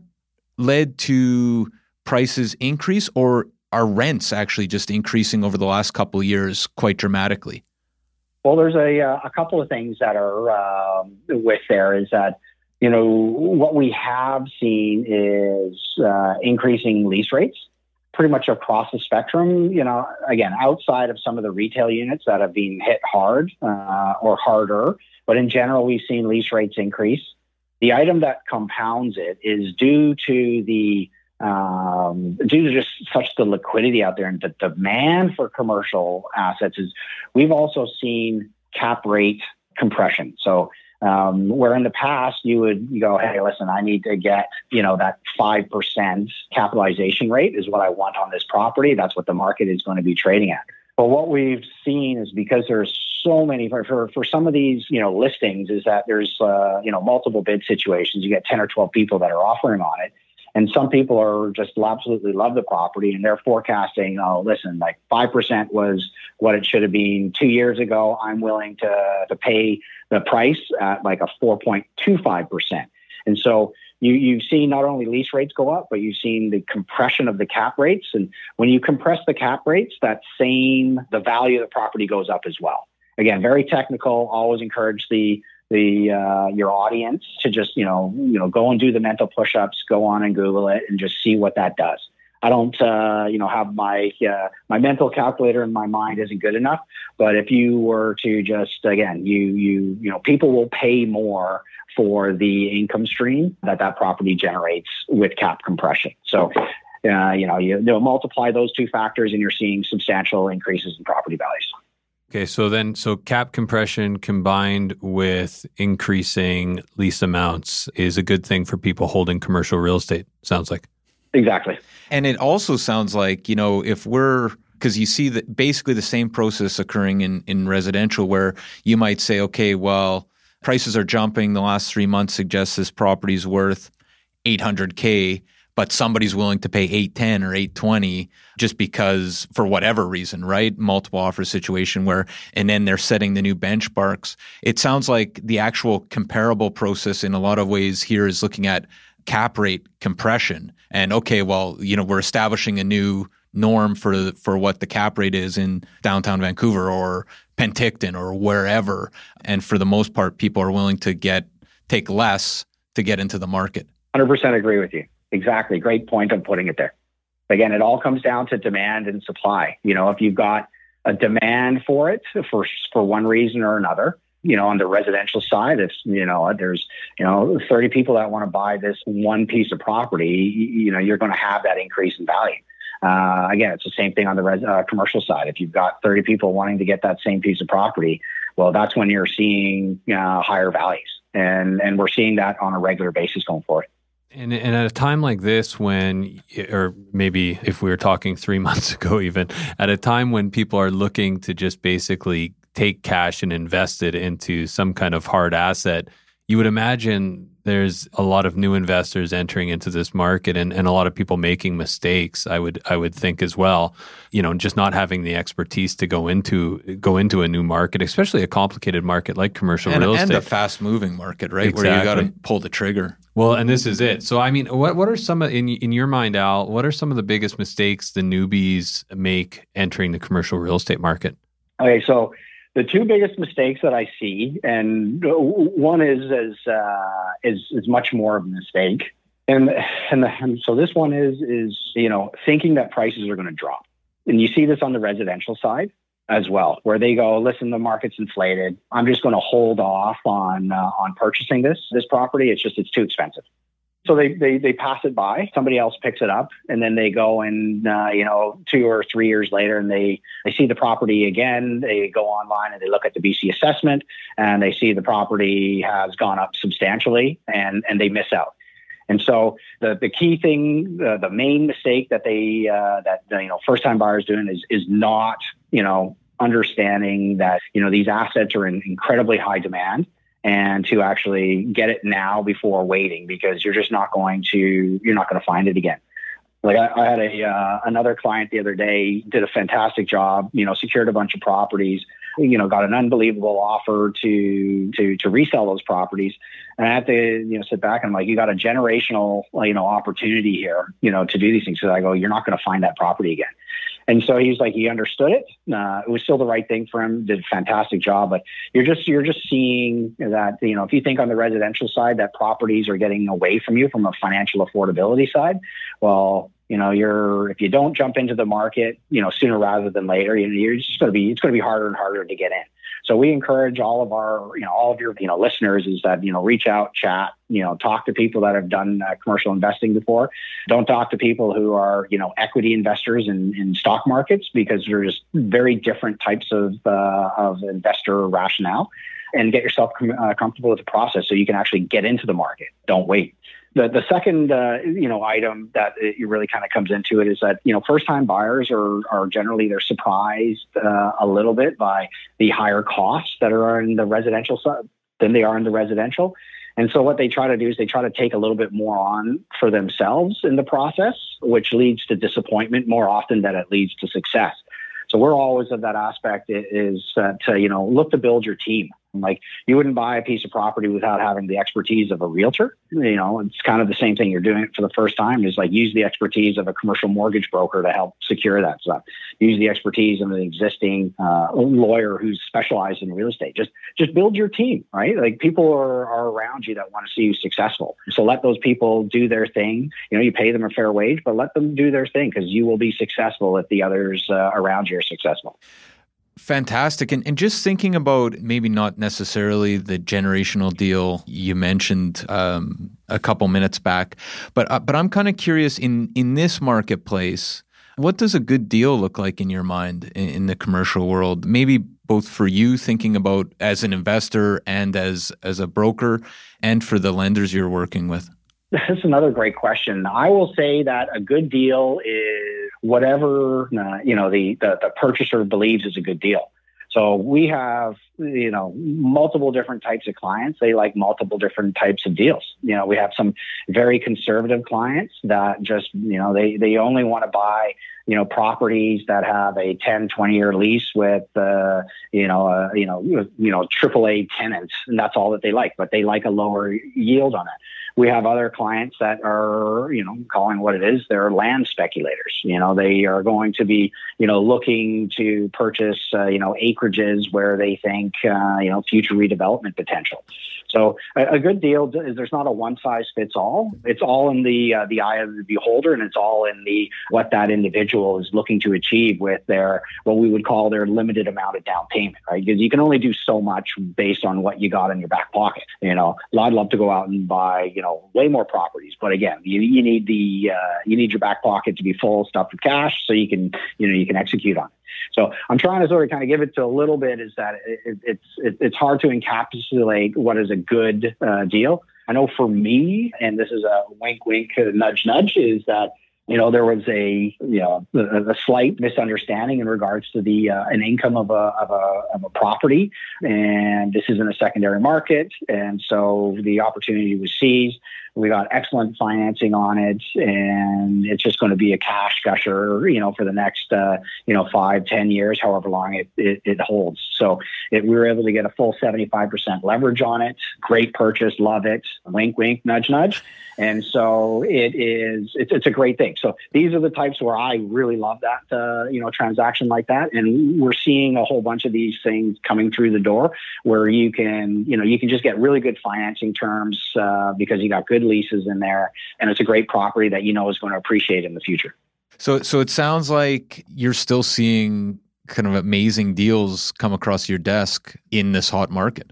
led to prices increase or are rents actually just increasing over the last couple of years quite dramatically? Well, there's a, uh, a couple of things that are um, with there is that, you know, what we have seen is uh, increasing lease rates pretty much across the spectrum. You know, again, outside of some of the retail units that have been hit hard uh, or harder, but in general, we've seen lease rates increase. The item that compounds it is due to the um, due to just such the liquidity out there and the demand for commercial assets is we've also seen cap rate compression. So um, where in the past you would you go, hey, listen, I need to get you know that five percent capitalization rate is what I want on this property. That's what the market is going to be trading at. But what we've seen is because there's so many for, for, for some of these you know listings is that there's uh, you know multiple bid situations. You get ten or twelve people that are offering on it, and some people are just absolutely love the property and they're forecasting. Oh, listen, like five percent was what it should have been two years ago. I'm willing to to pay the price at like a four point two five percent. And so you, you've seen not only lease rates go up, but you've seen the compression of the cap rates. And when you compress the cap rates, that same, the value of the property goes up as well. Again, very technical, always encourage the the uh, your audience to just you know you know go and do the mental push-ups go on and google it and just see what that does I don't, uh, you know, have my uh, my mental calculator in my mind isn't good enough. But if you were to just again, you you you know, people will pay more for the income stream that that property generates with cap compression. So. Uh, you know, you, you know, multiply those two factors, and you're seeing substantial increases in property values. Okay, so then, so cap compression combined with increasing lease amounts is a good thing for people holding commercial real estate. Sounds like. Exactly. And it also sounds like, you know, if we're because you see that basically the same process occurring in, in residential where you might say, okay, well, prices are jumping. The last three months suggests this property is worth 800K, but somebody's willing to pay 810 or 820 just because for whatever reason, right? Multiple offer situation where, and then they're setting the new benchmarks. It sounds like the actual comparable process in a lot of ways here is looking at cap rate compression and okay well you know we're establishing a new norm for for what the cap rate is in downtown Vancouver or Penticton or wherever and for the most part people are willing to get take less to get into the market 100% agree with you exactly great point of putting it there again it all comes down to demand and supply you know if you've got a demand for it for for one reason or another you know, on the residential side, if, you know, there's, you know, 30 people that want to buy this one piece of property, you know, you're going to have that increase in value. Uh, again, it's the same thing on the res- uh, commercial side. If you've got 30 people wanting to get that same piece of property, well, that's when you're seeing uh, higher values. And, and we're seeing that on a regular basis going forward. And, and at a time like this, when, or maybe if we were talking three months ago, even at a time when people are looking to just basically take cash and invest it into some kind of hard asset, you would imagine there's a lot of new investors entering into this market and, and a lot of people making mistakes. I would I would think as well, you know, just not having the expertise to go into go into a new market, especially a complicated market like commercial and, real estate. And a fast moving market, right? Exactly. Where you got to pull the trigger. Well, and this is it. So, I mean, what what are some in in your mind, Al? What are some of the biggest mistakes the newbies make entering the commercial real estate market? Okay, so the two biggest mistakes that I see, and one is is uh, is is much more of a mistake, and and, the, and so this one is is you know thinking that prices are going to drop, and you see this on the residential side as well, where they go, listen, the market's inflated. I'm just going to hold off on uh, on purchasing this this property. It's just it's too expensive. So they, they, they pass it by, somebody else picks it up, and then they go and, uh, you know, two or three years later and they, they see the property again. They go online and they look at the BC assessment and they see the property has gone up substantially and, and they miss out. And so the, the key thing, uh, the main mistake that they, uh, that, you know, first time buyers doing is, is not, you know, understanding that, you know, these assets are in incredibly high demand and to actually get it now before waiting because you're just not going to you're not going to find it again. Like I, I had a uh, another client the other day did a fantastic job you know secured a bunch of properties you know got an unbelievable offer to to to resell those properties and i have to you know sit back and I'm like you got a generational you know opportunity here you know to do these things so i go you're not going to find that property again and so he's like, he understood it. Uh, it was still the right thing for him. Did a fantastic job. But you're just you're just seeing that you know if you think on the residential side that properties are getting away from you from a financial affordability side, well, you know you're if you don't jump into the market, you know sooner rather than later, you know, you're just going to be it's going to be harder and harder to get in. So we encourage all of our, you know, all of your, you know, listeners is that, you know, reach out, chat, you know, talk to people that have done uh, commercial investing before. Don't talk to people who are, you know, equity investors in, in stock markets because they're just very different types of, uh, of investor rationale and get yourself com- uh, comfortable with the process so you can actually get into the market. Don't wait. The, the second uh, you know item that it really kind of comes into it is that you know first time buyers are are generally they're surprised uh, a little bit by the higher costs that are in the residential side than they are in the residential. And so what they try to do is they try to take a little bit more on for themselves in the process, which leads to disappointment more often than it leads to success. So we're always of that aspect is uh, to you know look to build your team Like you wouldn't buy a piece of property without having the expertise of a realtor. You know, it's kind of the same thing. You're doing it for the first time is like use the expertise of a commercial mortgage broker to help secure that stuff. Use the expertise of an existing uh, lawyer who's specialized in real estate. Just just build your team, right? Like people are, are around you that want to see you successful. So let those people do their thing. You know, you pay them a fair wage, but let them do their thing because you will be successful if the others uh, around you are successful. Fantastic. And, and just thinking about maybe not necessarily the generational deal you mentioned um, a couple minutes back, but uh, but I'm kind of curious in in this marketplace, what does a good deal look like in your mind in, in the commercial world? Maybe both for you thinking about as an investor and as as a broker, and for the lenders you're working with. That's another great question. I will say that a good deal is whatever uh, you know the, the the purchaser believes is a good deal. So we have you know multiple different types of clients. They like multiple different types of deals. You know, we have some very conservative clients that just you know they they only want to buy you know properties that have a 10 20 year lease with uh, you know uh, you know you know AAA tenants and that's all that they like but they like a lower yield on it we have other clients that are, you know, calling what it is, they're land speculators. You know, they are going to be, you know, looking to purchase, uh, you know, acreages where they think, uh, you know, future redevelopment potential. So a, a, good deal is there's not a one size fits all. It's all in the uh, the eye of the beholder, and it's all in the what that individual is looking to achieve with their what we would call their limited amount of down payment, right? Because you can only do so much based on what you got in your back pocket. You know, I'd love to go out and buy, you know know way more properties. But again, you, you need the uh, you need your back pocket to be full stuffed with cash so you can you know you can execute on it. So I'm trying to sort of kind of give it to a little bit is that it, it's it, it's hard to encapsulate what is a good uh, deal. I know for me, and this is a wink, wink, nudge, nudge, is that you know, there was a you know a, a slight misunderstanding in regards to the uh, an income of a, of a of a property, and this is in a secondary market, and so the opportunity was seized. We got excellent financing on it, and it's just going to be a cash gusher, you know, for the next, uh, you know, five, ten years, however long it, it, it holds. So it, we were able to get a full 75% leverage on it. Great purchase, love it. Wink, wink, nudge, nudge. And so it is, it's, it's a great thing. So these are the types where I really love that, uh, you know, transaction like that. And we're seeing a whole bunch of these things coming through the door where you can, you know, you can just get really good financing terms uh, because you got good leases in there, and it's a great property that you know is going to appreciate in the future. So, so it sounds like you're still seeing kind of amazing deals come across your desk in this hot market.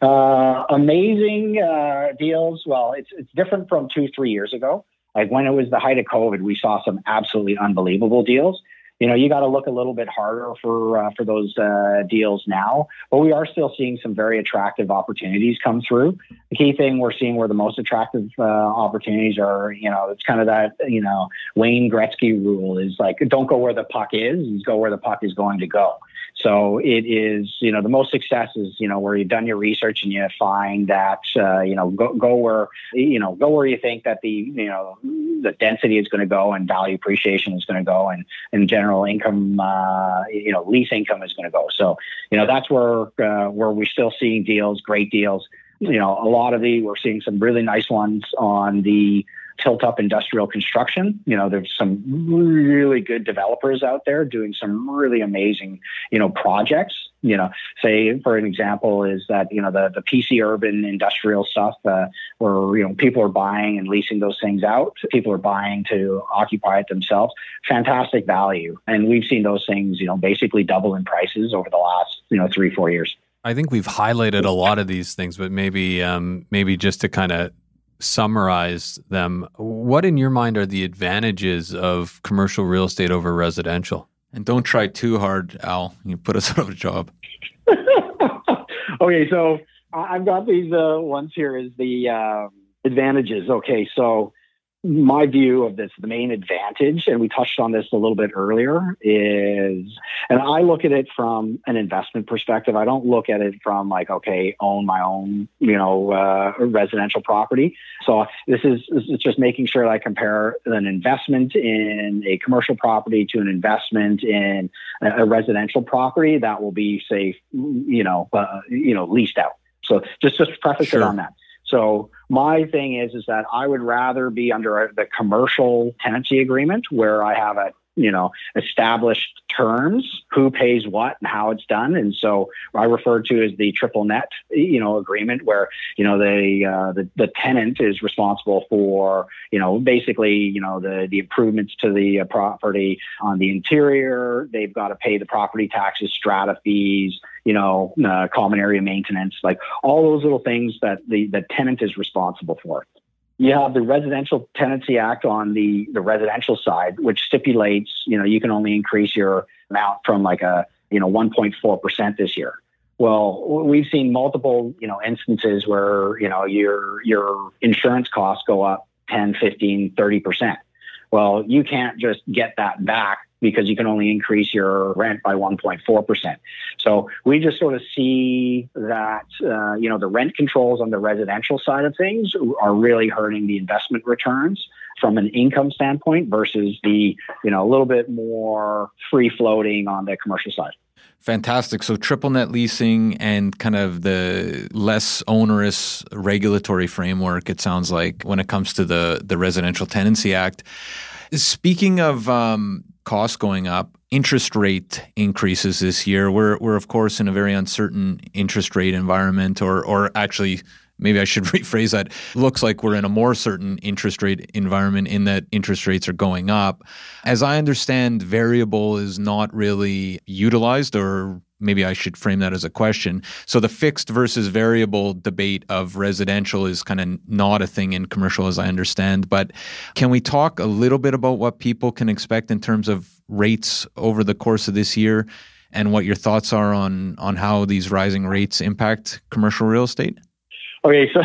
Uh, amazing uh, deals. Well, it's it's different from two, three years ago. Like when it was the height of COVID, we saw some absolutely unbelievable deals you know, you got to look a little bit harder for uh, for those uh, deals now. But we are still seeing some very attractive opportunities come through. The key thing we're seeing where the most attractive uh, opportunities are, you know, it's kind of that you know Wayne Gretzky rule is like don't go where the puck is, go where the puck is going to go. So it is, you know, the most success is, you know, where you've done your research and you find that, uh, you know, go, go where, you know, go where you think that the, you know, the density is going to go and value appreciation is going to go and, and general income, uh, you know, lease income is going to go. So, you know, that's where, uh, where we're still seeing deals, great deals. You know, a lot of the, we're seeing some really nice ones on the, tilt up industrial construction. You know, there's some really good developers out there doing some really amazing, you know, projects. You know, say for an example is that you know the the PC urban industrial stuff uh, where you know people are buying and leasing those things out. People are buying to occupy it themselves. Fantastic value, and we've seen those things you know basically double in prices over the last you know three four years. I think we've highlighted a lot of these things, but maybe um, maybe just to kind of summarize them, what in your mind are the advantages of commercial real estate over residential? And don't try too hard, Al. You put us out of a job. okay, so I've got these uh, ones here. Is the uh, advantages. Okay, so my view of this, the main advantage, and we touched on this a little bit earlier, is, and I look at it from an investment perspective. I don't look at it from like, okay, own my own, you know, uh, residential property. So this is, this is just making sure that I compare an investment in a commercial property to an investment in a, a residential property that will be, say, you know, uh, you know, leased out. So just just preface sure. it on that. So my thing is is that I would rather be under a, the commercial tenancy agreement where I have a you know established terms who pays what and how it's done. And so i refer to as the triple net you know agreement where you know the uh, the, the tenant is responsible for you know basically you know the the improvements to the uh, property on the interior. They've got to pay the property taxes strata fees you know uh, common area maintenance like all those little things that the the tenant is responsible for you have the Residential Tenancy Act on the, the residential side, which stipulates, you know, you can only increase your amount from like a, you know, 1.4% this year. Well, we've seen multiple, you know, instances where, you know, your your insurance costs go up 10, 15, 30%. Well, you can't just get that back because you can only increase your rent by 1.4%. So we just sort of see that, uh, you know, the rent controls on the residential side of things are really hurting the investment returns from an income standpoint versus the, you know, a little bit more free floating on the commercial side. Fantastic. So triple net leasing and kind of the less onerous regulatory framework, it sounds like, when it comes to the, the Residential Tenancy Act. Speaking of um, costs going up, interest rate increases this year. We're we're of course in a very uncertain interest rate environment, or or actually maybe I should rephrase that. Looks like we're in a more certain interest rate environment in that interest rates are going up. As I understand, variable is not really utilized or maybe I should frame that as a question. So the fixed versus variable debate of residential is kind of not a thing in commercial as I understand, but can we talk a little bit about what people can expect in terms of rates over the course of this year and what your thoughts are on on how these rising rates impact commercial real estate? Okay, so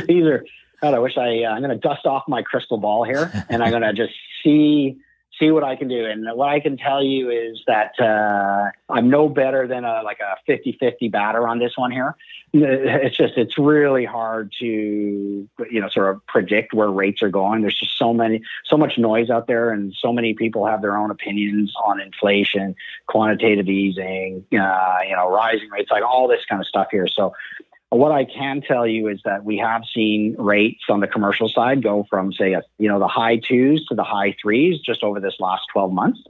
these are God, I wish I uh, I'm going to dust off my crystal ball here and I'm going to just see see what I can do. And what I can tell you is that uh, I'm no better than a like a 50-50 batter on this one here. It's just it's really hard to you know sort of predict where rates are going. There's just so many so much noise out there, and so many people have their own opinions on inflation, quantitative easing, uh, you know, rising rates, like all this kind of stuff here. So what I can tell you is that we have seen rates on the commercial side go from, say, a, you know, the high twos to the high threes just over this last 12 months.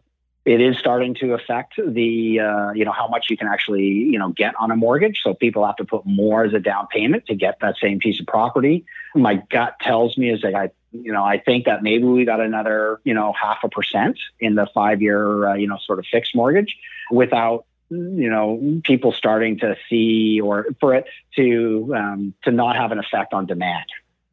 It is starting to affect the, uh, you know, how much you can actually, you know, get on a mortgage. So people have to put more as a down payment to get that same piece of property. My gut tells me is that I, you know, I think that maybe we got another, you know, half a percent in the five year, uh, you know, sort of fixed mortgage without you know people starting to see or for it to um, to not have an effect on demand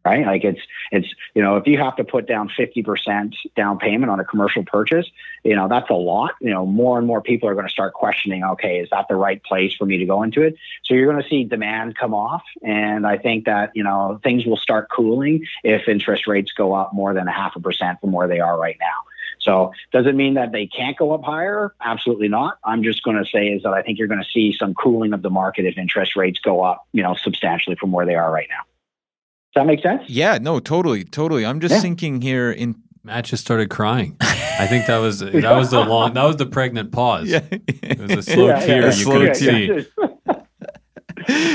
right? Like it's it's you know if you have to put down 50% down payment on a commercial purchase you know that's a lot. You know more and more people are going to start questioning okay is that the right place for me to go into it? So you're going to see demand come off and i think that you know things will start cooling if interest rates go up more than a half a percent from where they are right now so does it mean that they can't go up higher? Absolutely not. I'm just going to say is that I think you're going to see some cooling of the market if interest rates go up, you know, substantially from where they are right now. Does that make sense? Yeah, no, totally, totally. I'm just yeah. thinking here in Matt just started crying. I think that was that was the long that was the pregnant pause. Yeah. It was a slow yeah, tear yeah, you could see.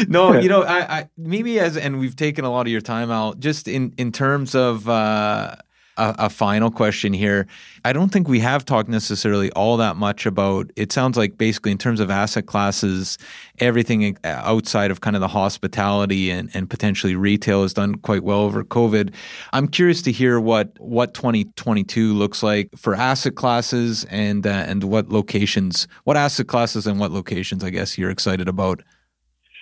no, you know, I, I maybe as and we've taken a lot of your time out just in in terms of uh a, a, final question here. I don't think we have talked necessarily all that much about. It sounds like basically in terms of asset classes, everything outside of kind of the hospitality and, and potentially retail has done quite well over COVID. I'm curious to hear what what 2022 looks like for asset classes and uh, and what locations, what asset classes and what locations, I guess you're excited about.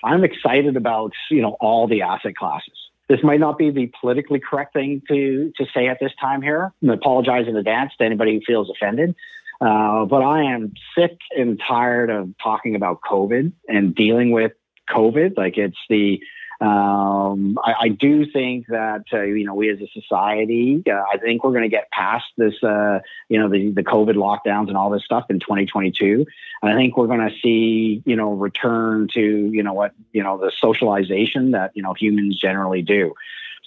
I'm excited about you know all the asset classes this might not be the politically correct thing to to say at this time here. I apologize in advance to anybody who feels offended. Uh, but I am sick and tired of talking about COVID and dealing with COVID. Like it's the Um, I, I, do think that uh, you know we as a society, uh, I think we're going to get past this, uh, you know, the the COVID lockdowns and all this stuff in 2022. And I think we're going to see, you know, return to you know what you know the socialization that you know humans generally do.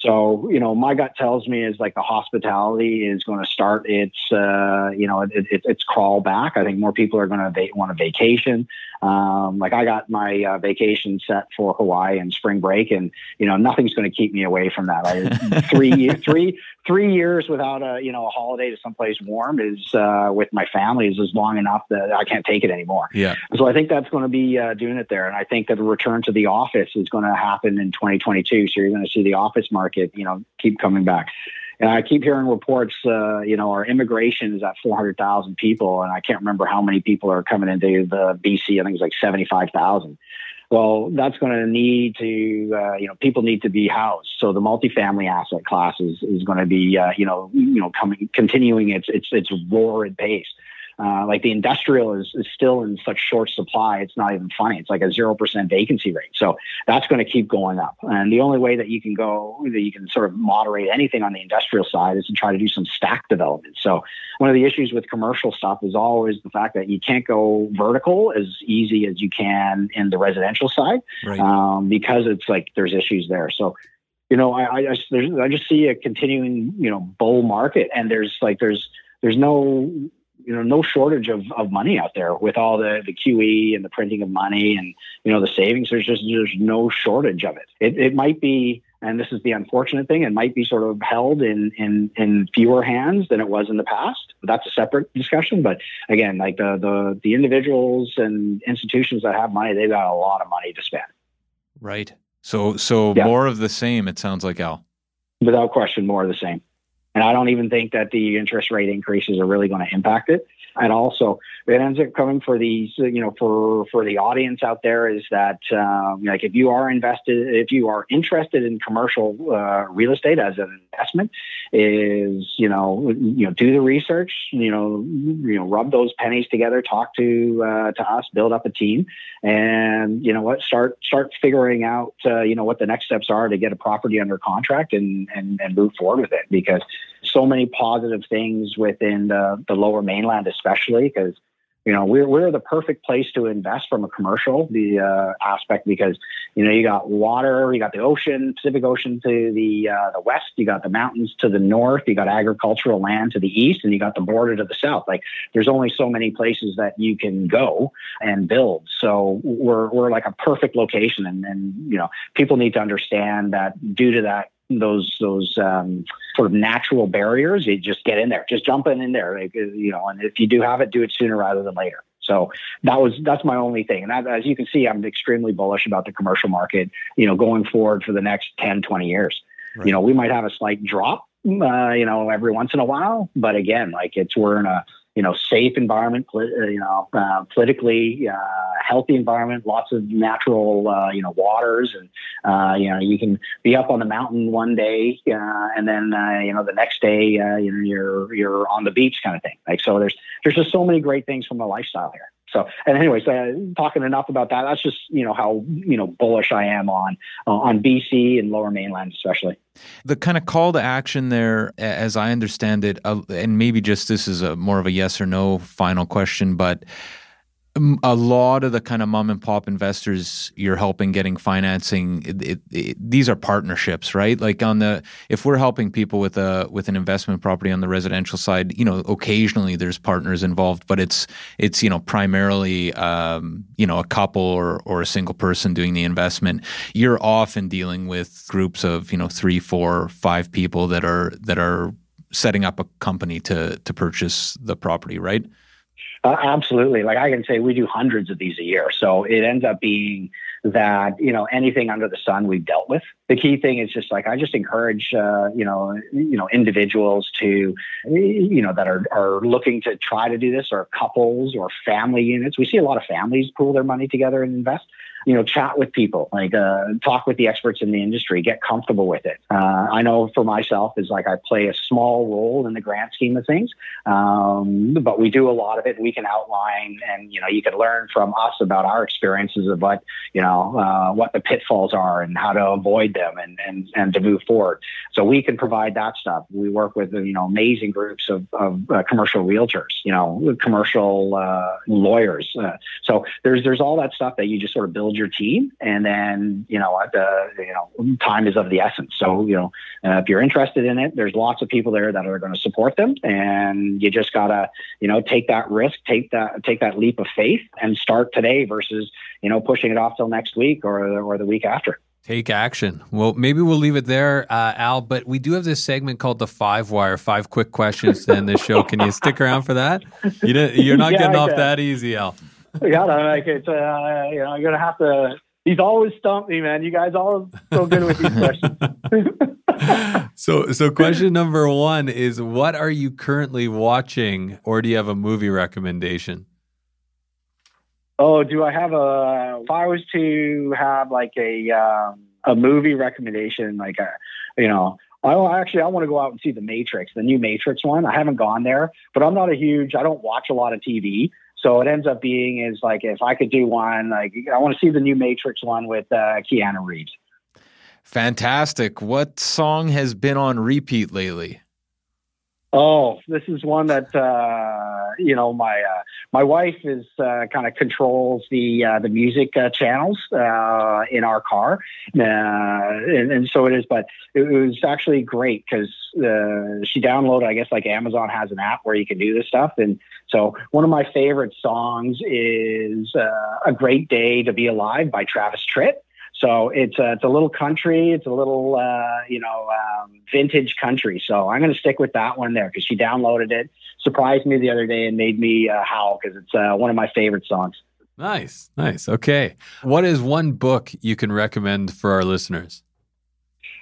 So, you know, my gut tells me is like the hospitality is going to start its, uh, you know, it, it, its crawl back. I think more people are going to va- want a vacation. Um, like I got my uh, vacation set for Hawaii and spring break, and you know, nothing's going to keep me away from that. I, three, three, three years without a, you know, a holiday to someplace warm is uh, with my family is, is long enough that I can't take it anymore. Yeah. So I think that's going to be uh, doing it there, and I think that the return to the office is going to happen in 2022. So you're going to see the office market market, you know, keep coming back. And I keep hearing reports, uh, you know, our immigration is at 400,000 people, and I can't remember how many people are coming into the BC. I think it's like 75,000. Well, that's going to need to, uh, you know, people need to be housed. So the multifamily asset class is, is going to be, uh, you know, you know, coming, continuing its its its roared pace. Uh, like the industrial is, is still in such short supply, it's not even funny. It's like a 0% vacancy rate. So that's going to keep going up. And the only way that you can go, that you can sort of moderate anything on the industrial side is to try to do some stack development. So one of the issues with commercial stuff is always the fact that you can't go vertical as easy as you can in the residential side right. um, because it's like there's issues there. So you know, I, I, just, I just see a continuing, you know, bull market, and there's like there's there's no you know no shortage of, of money out there with all the, the QE and the printing of money and you know the savings. There's just there's no shortage of it. It it might be, and this is the unfortunate thing, it might be sort of held in in in fewer hands than it was in the past. That's a separate discussion. But again, like the the the individuals and institutions that have money, they've got a lot of money to spend. Right. So so yeah. more of the same. It sounds like Al. Without question, more of the same. And I don't even think that the interest rate increases are really going to impact it. And also, it ends up coming for these, you know, for for the audience out there is that um, like if you are invested, if you are interested in commercial uh, real estate as an investment, is you know you know do the research, you know you know rub those pennies together, talk to uh, to us, build up a team, and you know what start start figuring out uh, you know what the next steps are to get a property under contract and and and move forward with it. Because so many positive things within the, the lower mainland, especially because you know we're we're the perfect place to invest from a commercial the uh, aspect because you know you got water, you got the ocean, Pacific Ocean to the uh, the west, you got the mountains to the north, you got agricultural land to the east, and you got the border to the south. Like there's only so many places that you can go and build. So we're we're like a perfect location, and and you know people need to understand that due to that those those um, sort of natural barriers. You just get in there, just jump in in there, like, you know. And if you do have it, do it sooner rather than later. So that was that's my only thing. And that, as you can see, I'm extremely bullish about the commercial market. You know, going forward for the next 10, 20 years. Right. You know, we might have a slight drop, uh, you know, every once in a while, but again, like it's we're in a you know, safe environment, uh, you know, uh, politically uh, healthy environment, lots of natural, uh, you know, waters, and uh, you know, you can be up on the mountain one day, uh, and then you know, the next day, you know, you're you're on the beach, kind of thing. Like so, there's there's just so many great things from the lifestyle here. So, and anyways, uh, talking enough about that. That's just you know how you know bullish I am on uh, on BC and Lower Mainland, especially. The kind of call to action there, as I understand it, uh, and maybe just this is a more of a yes or no final question, but a lot of the kind of mom and pop investors you're helping getting financing it, it, it, these are partnerships right? Like on the if we're helping people with a with an investment property on the residential side you know occasionally there's partners involved but it's it's you know primarily um, you know a couple or or a single person doing the investment. You're often dealing with groups of you know three four five people that are that are setting up a company to to purchase the property right uh, absolutely. Like I can say, we do hundreds of these a year. So it ends up being that you know anything under the sun we've dealt with. The key thing is just like I just encourage uh, you know you know individuals to you know that are are looking to try to do this, or couples or family units. We see a lot of families pool their money together and invest. You know, chat with people, like uh, talk with the experts in the industry, get comfortable with it. Uh, I know for myself is like I play a small role in the grand scheme of things, um, but we do a lot of it. We can outline, and you know, you can learn from us about our experiences of what you know uh, what the pitfalls are and how to avoid them and and and to move forward. So we can provide that stuff. We work with you know amazing groups of, of uh, commercial realtors, you know, commercial uh, lawyers. Uh, so there's there's all that stuff that you just sort of build your team, and then you know the you know time is of the essence. So you know uh, if you're interested in it, there's lots of people there that are going to support them, and you just gotta you know take that risk, take that take that leap of faith, and start today versus you know pushing it off till next week or or the week after. Take action. Well, maybe we'll leave it there, uh, Al. But we do have this segment called the Five Wire. Five quick questions to end this show. Can you stick around for that? You are not yeah, getting off that easy, Al. Yeah, like it's uh, you know, you're gonna have to. He's always stumped me, man. You guys always so good with these questions. so, so question number one is: What are you currently watching, or do you have a movie recommendation? Oh, do I have a? If I was to have like a um, a movie recommendation, like a, you know, I actually I want to go out and see the Matrix, the new Matrix one. I haven't gone there, but I'm not a huge. I don't watch a lot of TV, so it ends up being is like if I could do one, like I want to see the new Matrix one with uh, Keanu Reeves. Fantastic. What song has been on repeat lately? Oh, this is one that uh, you know my uh, my wife is uh, kind of controls the uh, the music uh, channels uh, in our car, and, and, so it is. But it was actually great because she downloaded. I guess like Amazon has an app where you can do this stuff, and so one of my favorite songs is "A Great Day to Be Alive" by Travis Tritt. So it's a, it's a little country. It's a little, uh, you know, um, vintage country. So I'm going to stick with that one there because she downloaded it, surprised me the other day, and made me uh, howl because it's uh, one of my favorite songs. Nice, nice. Okay, what is one book you can recommend for our listeners?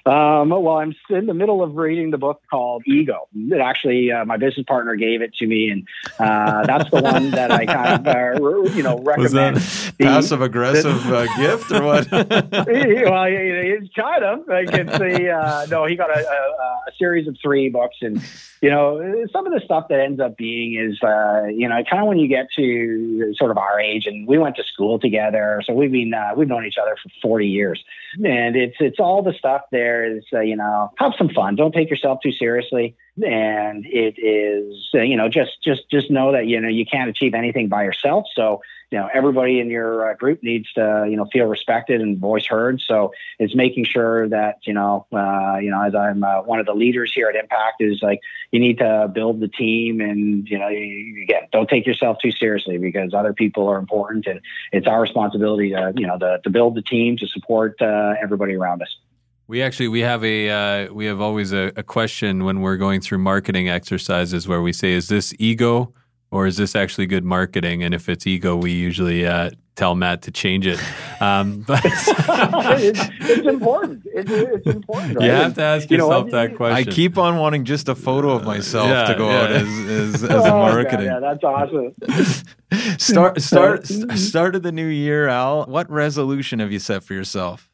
Um, well, I'm in the middle of reading the book called Ego. It actually, uh, my business partner gave it to me, and uh, that's the one that I kind of, uh, you know, recommend. Passive aggressive uh, gift or what? well, it's kind of like it's the uh, no. He got a, a, a, series of three books, and you know, some of the stuff that ends up being is, uh, you know, kind of when you get to sort of our age, and we went to school together, so we've been we've known each other for 40 years, and it's it's all the stuff there there is, uh, you know, have some fun. Don't take yourself too seriously. And it is, uh, you know, just just just know that you know you can't achieve anything by yourself. So you know everybody in your uh, group needs to you know feel respected and voice heard so it's making sure that you know uh, you know as i'm uh, one of the leaders here at impact is like you need to build the team and you know you, again don't take yourself too seriously because other people are important and it's our responsibility to you know to, build the team to support uh, everybody around us we actually we have a uh, we have always a, a, question when we're going through marketing exercises where we say, "Is this ego or is this actually good marketing?" And if it's ego, we usually uh, tell Matt to change it. Um, but it's, it's, important. It's, it's important. Right? You have to ask you yourself know, that question. I keep on wanting just a photo of myself yeah, to go yeah. out as as, as oh, a marketing. God, yeah, that's awesome. start start start of the new year, Al. What resolution have you set for yourself?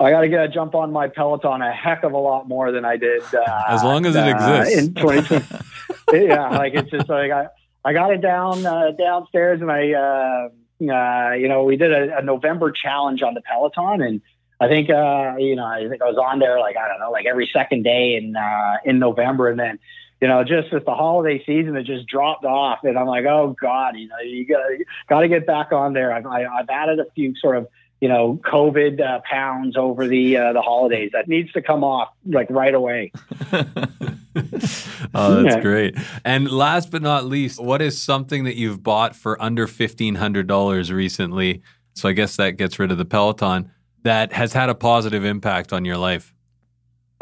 I got to get a jump on my Peloton a heck of a lot more than I did. Uh, as long as it uh, exists in 2020. yeah, like it's just like I, I got it down uh, downstairs, and I, uh, uh, you know, we did a, a, November challenge on the Peloton, and I think, uh, you know, I think I was on there like I don't know, like every second day in in November, and then you know, just with the holiday season, it just dropped off, and I'm like, oh god, you know, you got got to get back on there. I've, I, have added a few sort of you know, COVID uh, pounds over the uh, the holidays. That needs to come off like right away. oh, that's yeah. great. And last but not least, what is something that you've bought for under fifteen hundred dollars recently? So I guess that gets rid of the Peloton that has had a positive impact on your life.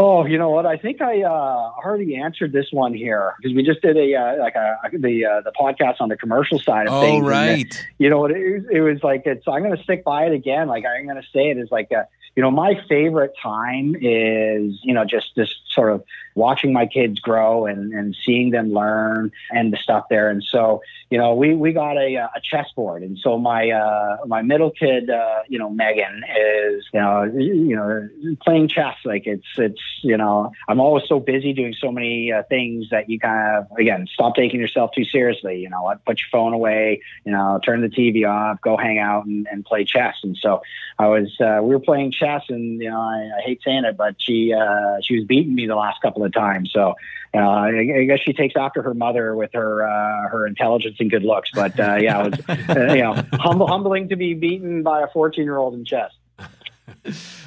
Oh, you know what? I think I uh, already answered this one here because we just did a uh, like a, the uh, the podcast on the commercial side of oh, things. Oh, right. You know what? It, it, was like it's. I'm going to stick by it again. Like I'm going to say it is like a, you know, my favorite time is, you know, just this sort of watching my kids grow and, and seeing them learn and the stuff there. And so, you know, we, we got a, a chessboard. And so my, uh, my middle kid, uh, you know, Megan is, you know, you know, playing chess. Like it's, it's, you know, I'm always so busy doing so many uh, things that you kind of, again, stop taking yourself too seriously. You know, put your phone away, you know, turn the TV off, go hang out and, and play chess. And so I was, uh, we were playing chess and, you know, I, I hate saying it, but she, uh, she was beating me the last couple of times. So, uh, I, I guess she takes after her mother with her, uh, her intelligence and good looks. But, uh, yeah, it was, uh, you know, humble, humbling to be beaten by a 14 year old in chess.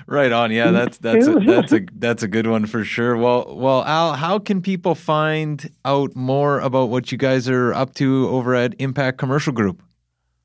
right on. Yeah, that's that's a, that's a that's a good one for sure. Well, well, Al, how can people find out more about what you guys are up to over at Impact Commercial Group?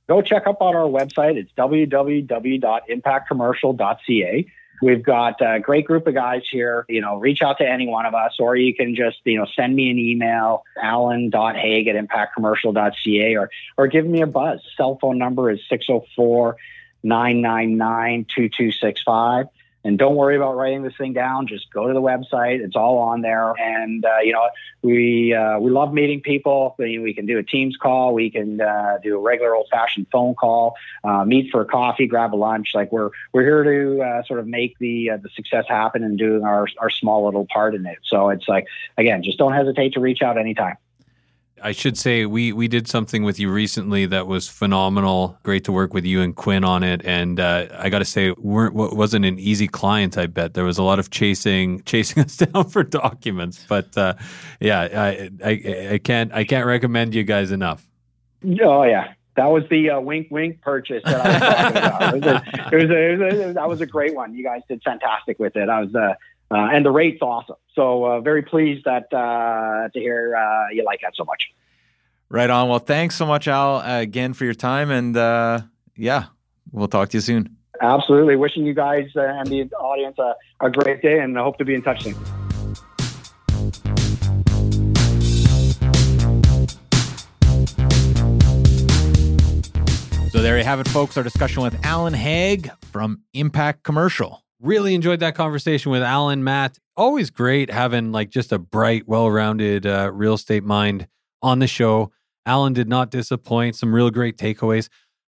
Go check up on our website. It's www.impactcommercial.ca. We've got a great group of guys here. You know, reach out to any one of us, or you can just, you know, send me an email, alan.haig at impactcommercial.ca, or, or give me a buzz. Cell phone number is 604 999 2265. And don't worry about writing this thing down. Just go to the website. It's all on there. And, uh, you know, we, uh, we love meeting people. We, we, can do a Teams call. We can uh, do a regular old fashioned phone call, uh, meet for a coffee, grab a lunch. Like we're, we're here to uh, sort of make the, uh, the success happen and doing our, our small little part in it. So it's like, again, just don't hesitate to reach out anytime. I should say we we did something with you recently that was phenomenal. Great to work with you and Quinn on it. And uh, I got to say, weren't wasn't an easy client. I bet there was a lot of chasing chasing us down for documents. But uh, yeah, I, I, I can't I can't recommend you guys enough. Oh yeah, that was the uh, wink wink purchase that I was talking about. It was, a, it, was a, it, was a, that was a great one. You guys did fantastic with it. I was uh, uh, and the rate's awesome. So uh, very pleased that uh, to hear uh, you like that so much. Right on. Well, thanks so much, Al, uh, again for your time, and uh, yeah, we'll talk to you soon. Absolutely. Wishing you guys and the audience a, a great day, and I hope to be in touch soon. So there you have it, folks. Our discussion with Alan Haig from Impact Commercial. Really enjoyed that conversation with Alan, Matt. Always great having like just a bright, well-rounded uh, real estate mind on the show. Alan did not disappoint. Some real great takeaways.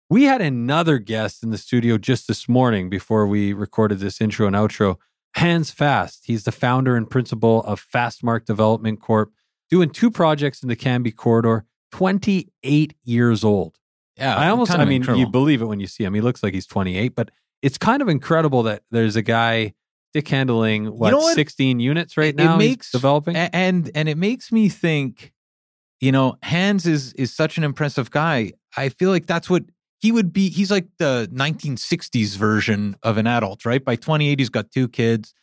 We had another guest in the studio just this morning before we recorded this intro and outro. Hans Fast. He's the founder and principal of Fastmark Development Corp, doing two projects in the Cambie corridor. 28 years old. Yeah, I almost, kind of I mean, incredible. you believe it when you see him. He looks like he's 28, but it's kind of incredible that there's a guy dick handling what, know what? 16 units right It- now it makes developing. and and it makes me think you know hans is is such an impressive guy i feel like that's what he would be he's like the 1960s version of an adult right by 28 he's got two kids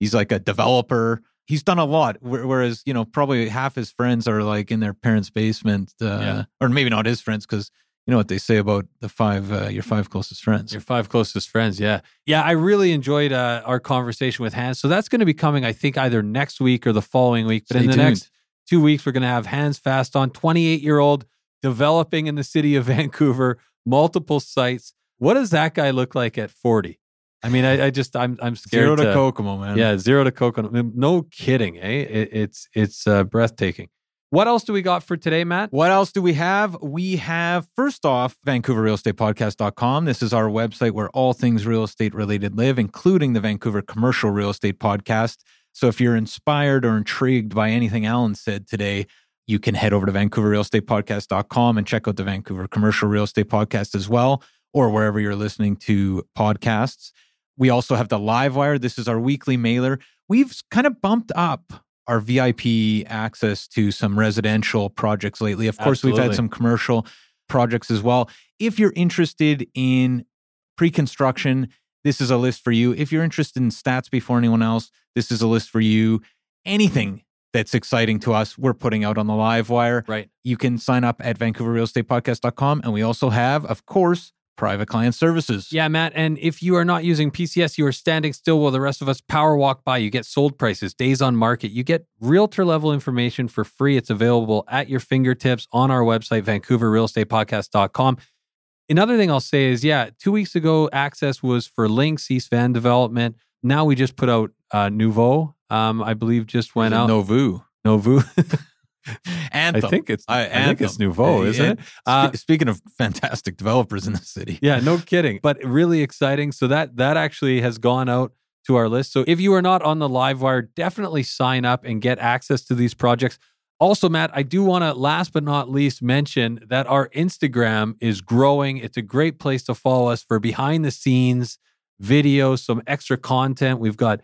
he's like a developer he's done a lot whereas you know probably half his friends are like in their parents basement uh, Yeah. or maybe not his friends because you know what they say about the five uh, your five closest friends Your five closest friends, yeah, yeah. I really enjoyed uh, our conversation with Hans. So that's going to be coming, I think, either next week or the following week. But Stay in the tuned. next two weeks, we're going to have Hans Fast on, 28 year old, developing in the city of Vancouver, multiple sites. What does that guy look like at 40? I mean, I, I just, I'm, I'm scared zero to, to kokomo man Yeah, zero to coconut. No kidding, eh? It, it's it's uh, breathtaking. What else do we got for today, Matt? What else do we have? We have, first off, VancouverRealEstatePodcast.com. This is our website where all things real estate related live, including the Vancouver Commercial Real Estate Podcast. So if you're inspired or intrigued by anything Alan said today, you can head over to VancouverRealEstatePodcast.com and check out the Vancouver Commercial Real Estate Podcast as well, or wherever you're listening to podcasts. We also have the Livewire. This is our weekly mailer. We've kind of bumped up our VIP access to some residential projects lately. Of course, we've had some commercial projects as well. If you're interested in pre construction, this is a list for you. If you're interested in stats before anyone else, this is a list for you. Anything that's exciting to us, we're putting out on the live wire. Right. You can sign up at VancouverRealEstatePodcast.com. And we also have, of course, private client services. Yeah, Matt. And if you are not using PCS, you are standing still while the rest of us power walk by. You get sold prices, days on market. You get realtor level information for free. It's available at your fingertips on our website, VancouverRealEstatePodcast.com. Another thing I'll say is, yeah, two weeks ago, access was for Links East Van Development. Now we just put out uh, Nouveau. Um, I believe just went out. Novu. Nouveau. Anthem. I think it's. I, I think it's Nouveau, isn't it? Uh, Spe- speaking of fantastic developers in the city. Yeah, no kidding. But really exciting. So that that actually has gone out to our list. So if you are not on the live wire, definitely sign up and get access to these projects. Also, Matt, I do want to last but not least mention that our Instagram is growing. It's a great place to follow us for behind the scenes videos, some extra content. We've got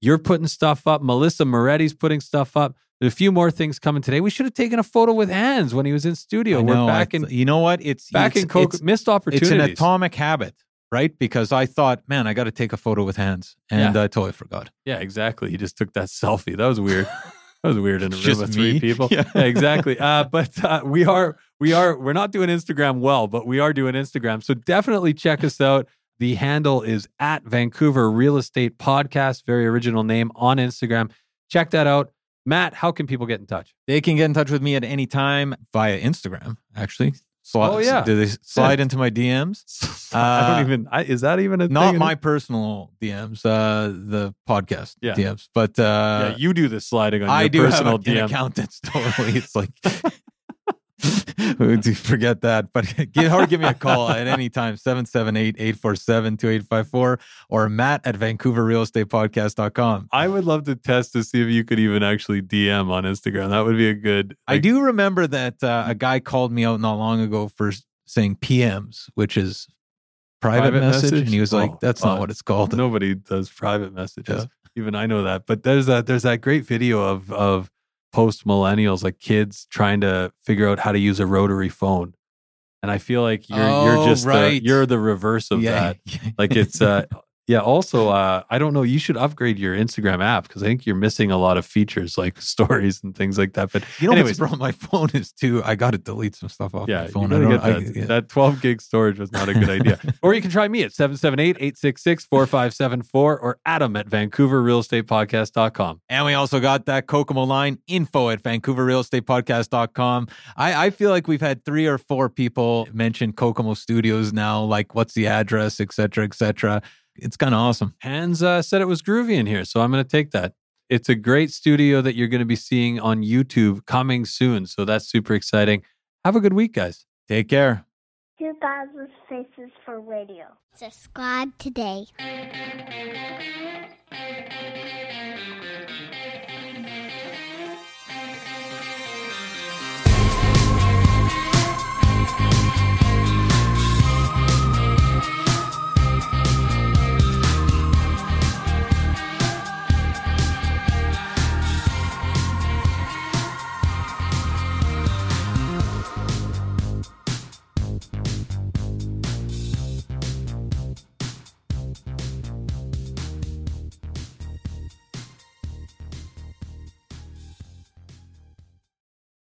you're putting stuff up, Melissa Moretti's putting stuff up. There's a few more things coming today. We should have taken a photo with Hans when he was in studio. I We're back in You know what? It's back it's, in Coke. It's, missed it's opportunities. an atomic habit, right? Because I thought, man, I got to take a photo with Hans, and Yeah. I totally forgot. Yeah, exactly. He just took that selfie. That was weird. That was weird in a room Just of three me? people. Yeah. exactly. Uh, but uh, we are we are we're not doing Instagram well, but we are doing Instagram. So definitely check us out. The handle is at Vancouver Real Estate Podcast. Very original name on Instagram. Check that out. Matt, how can people get in touch? They can get in touch with me at any time via Instagram. Actually, Sli- Oh, yeah. do they slide into my DMs? I Uh, don't even. I, is that even a Not my personal DMs, uh, the podcast Yeah. DMs, but uh, yeah, you do the sliding on your I do personal have a, DM. account that's totally. It's like. forget that, but give, or give me a call at any time, 778-847-2854 or matt at vancouverrealestatepodcast.com. I would love to test to see if you could even actually DM on Instagram. That would be a good. I do remember that uh, a guy called me out not long ago for saying PMs, which is private, Private message, message? and he was like, Oh, "That's not oh, what it's called." Nobody does private messages. Yeah. Even I know that. But there's that there's that great video of of post millennials, like kids trying to figure out how to use a rotary phone. And I feel like you're Oh, you're just right. the, you're the reverse of yeah, that. Like it's uh yeah, also uh I don't know, you should upgrade your Instagram app because I think you're missing a lot of features like stories and things like that. But you know anyways. what's wrong? My phone is too. I got to delete some stuff off yeah, my phone. I don't. I, that, yeah. that 12 gig storage was not a good idea. or you can try me at 778-866-4574 or Adam at VancouverRealEstatePodcast.com. And we also got that Kokomo line info at VancouverRealEstatePodcast.com. I, I feel like we've had three or four people mention Kokomo Studios now, like what's the address, et cetera, et cetera. It's kind of awesome. Hans uh, said it was groovy in here, so I'm going to take that. It's a great studio that you're going to be seeing on YouTube coming soon. So that's super exciting. Have a good week, guys. Take care. 2000 Faces for Radio. Subscribe today.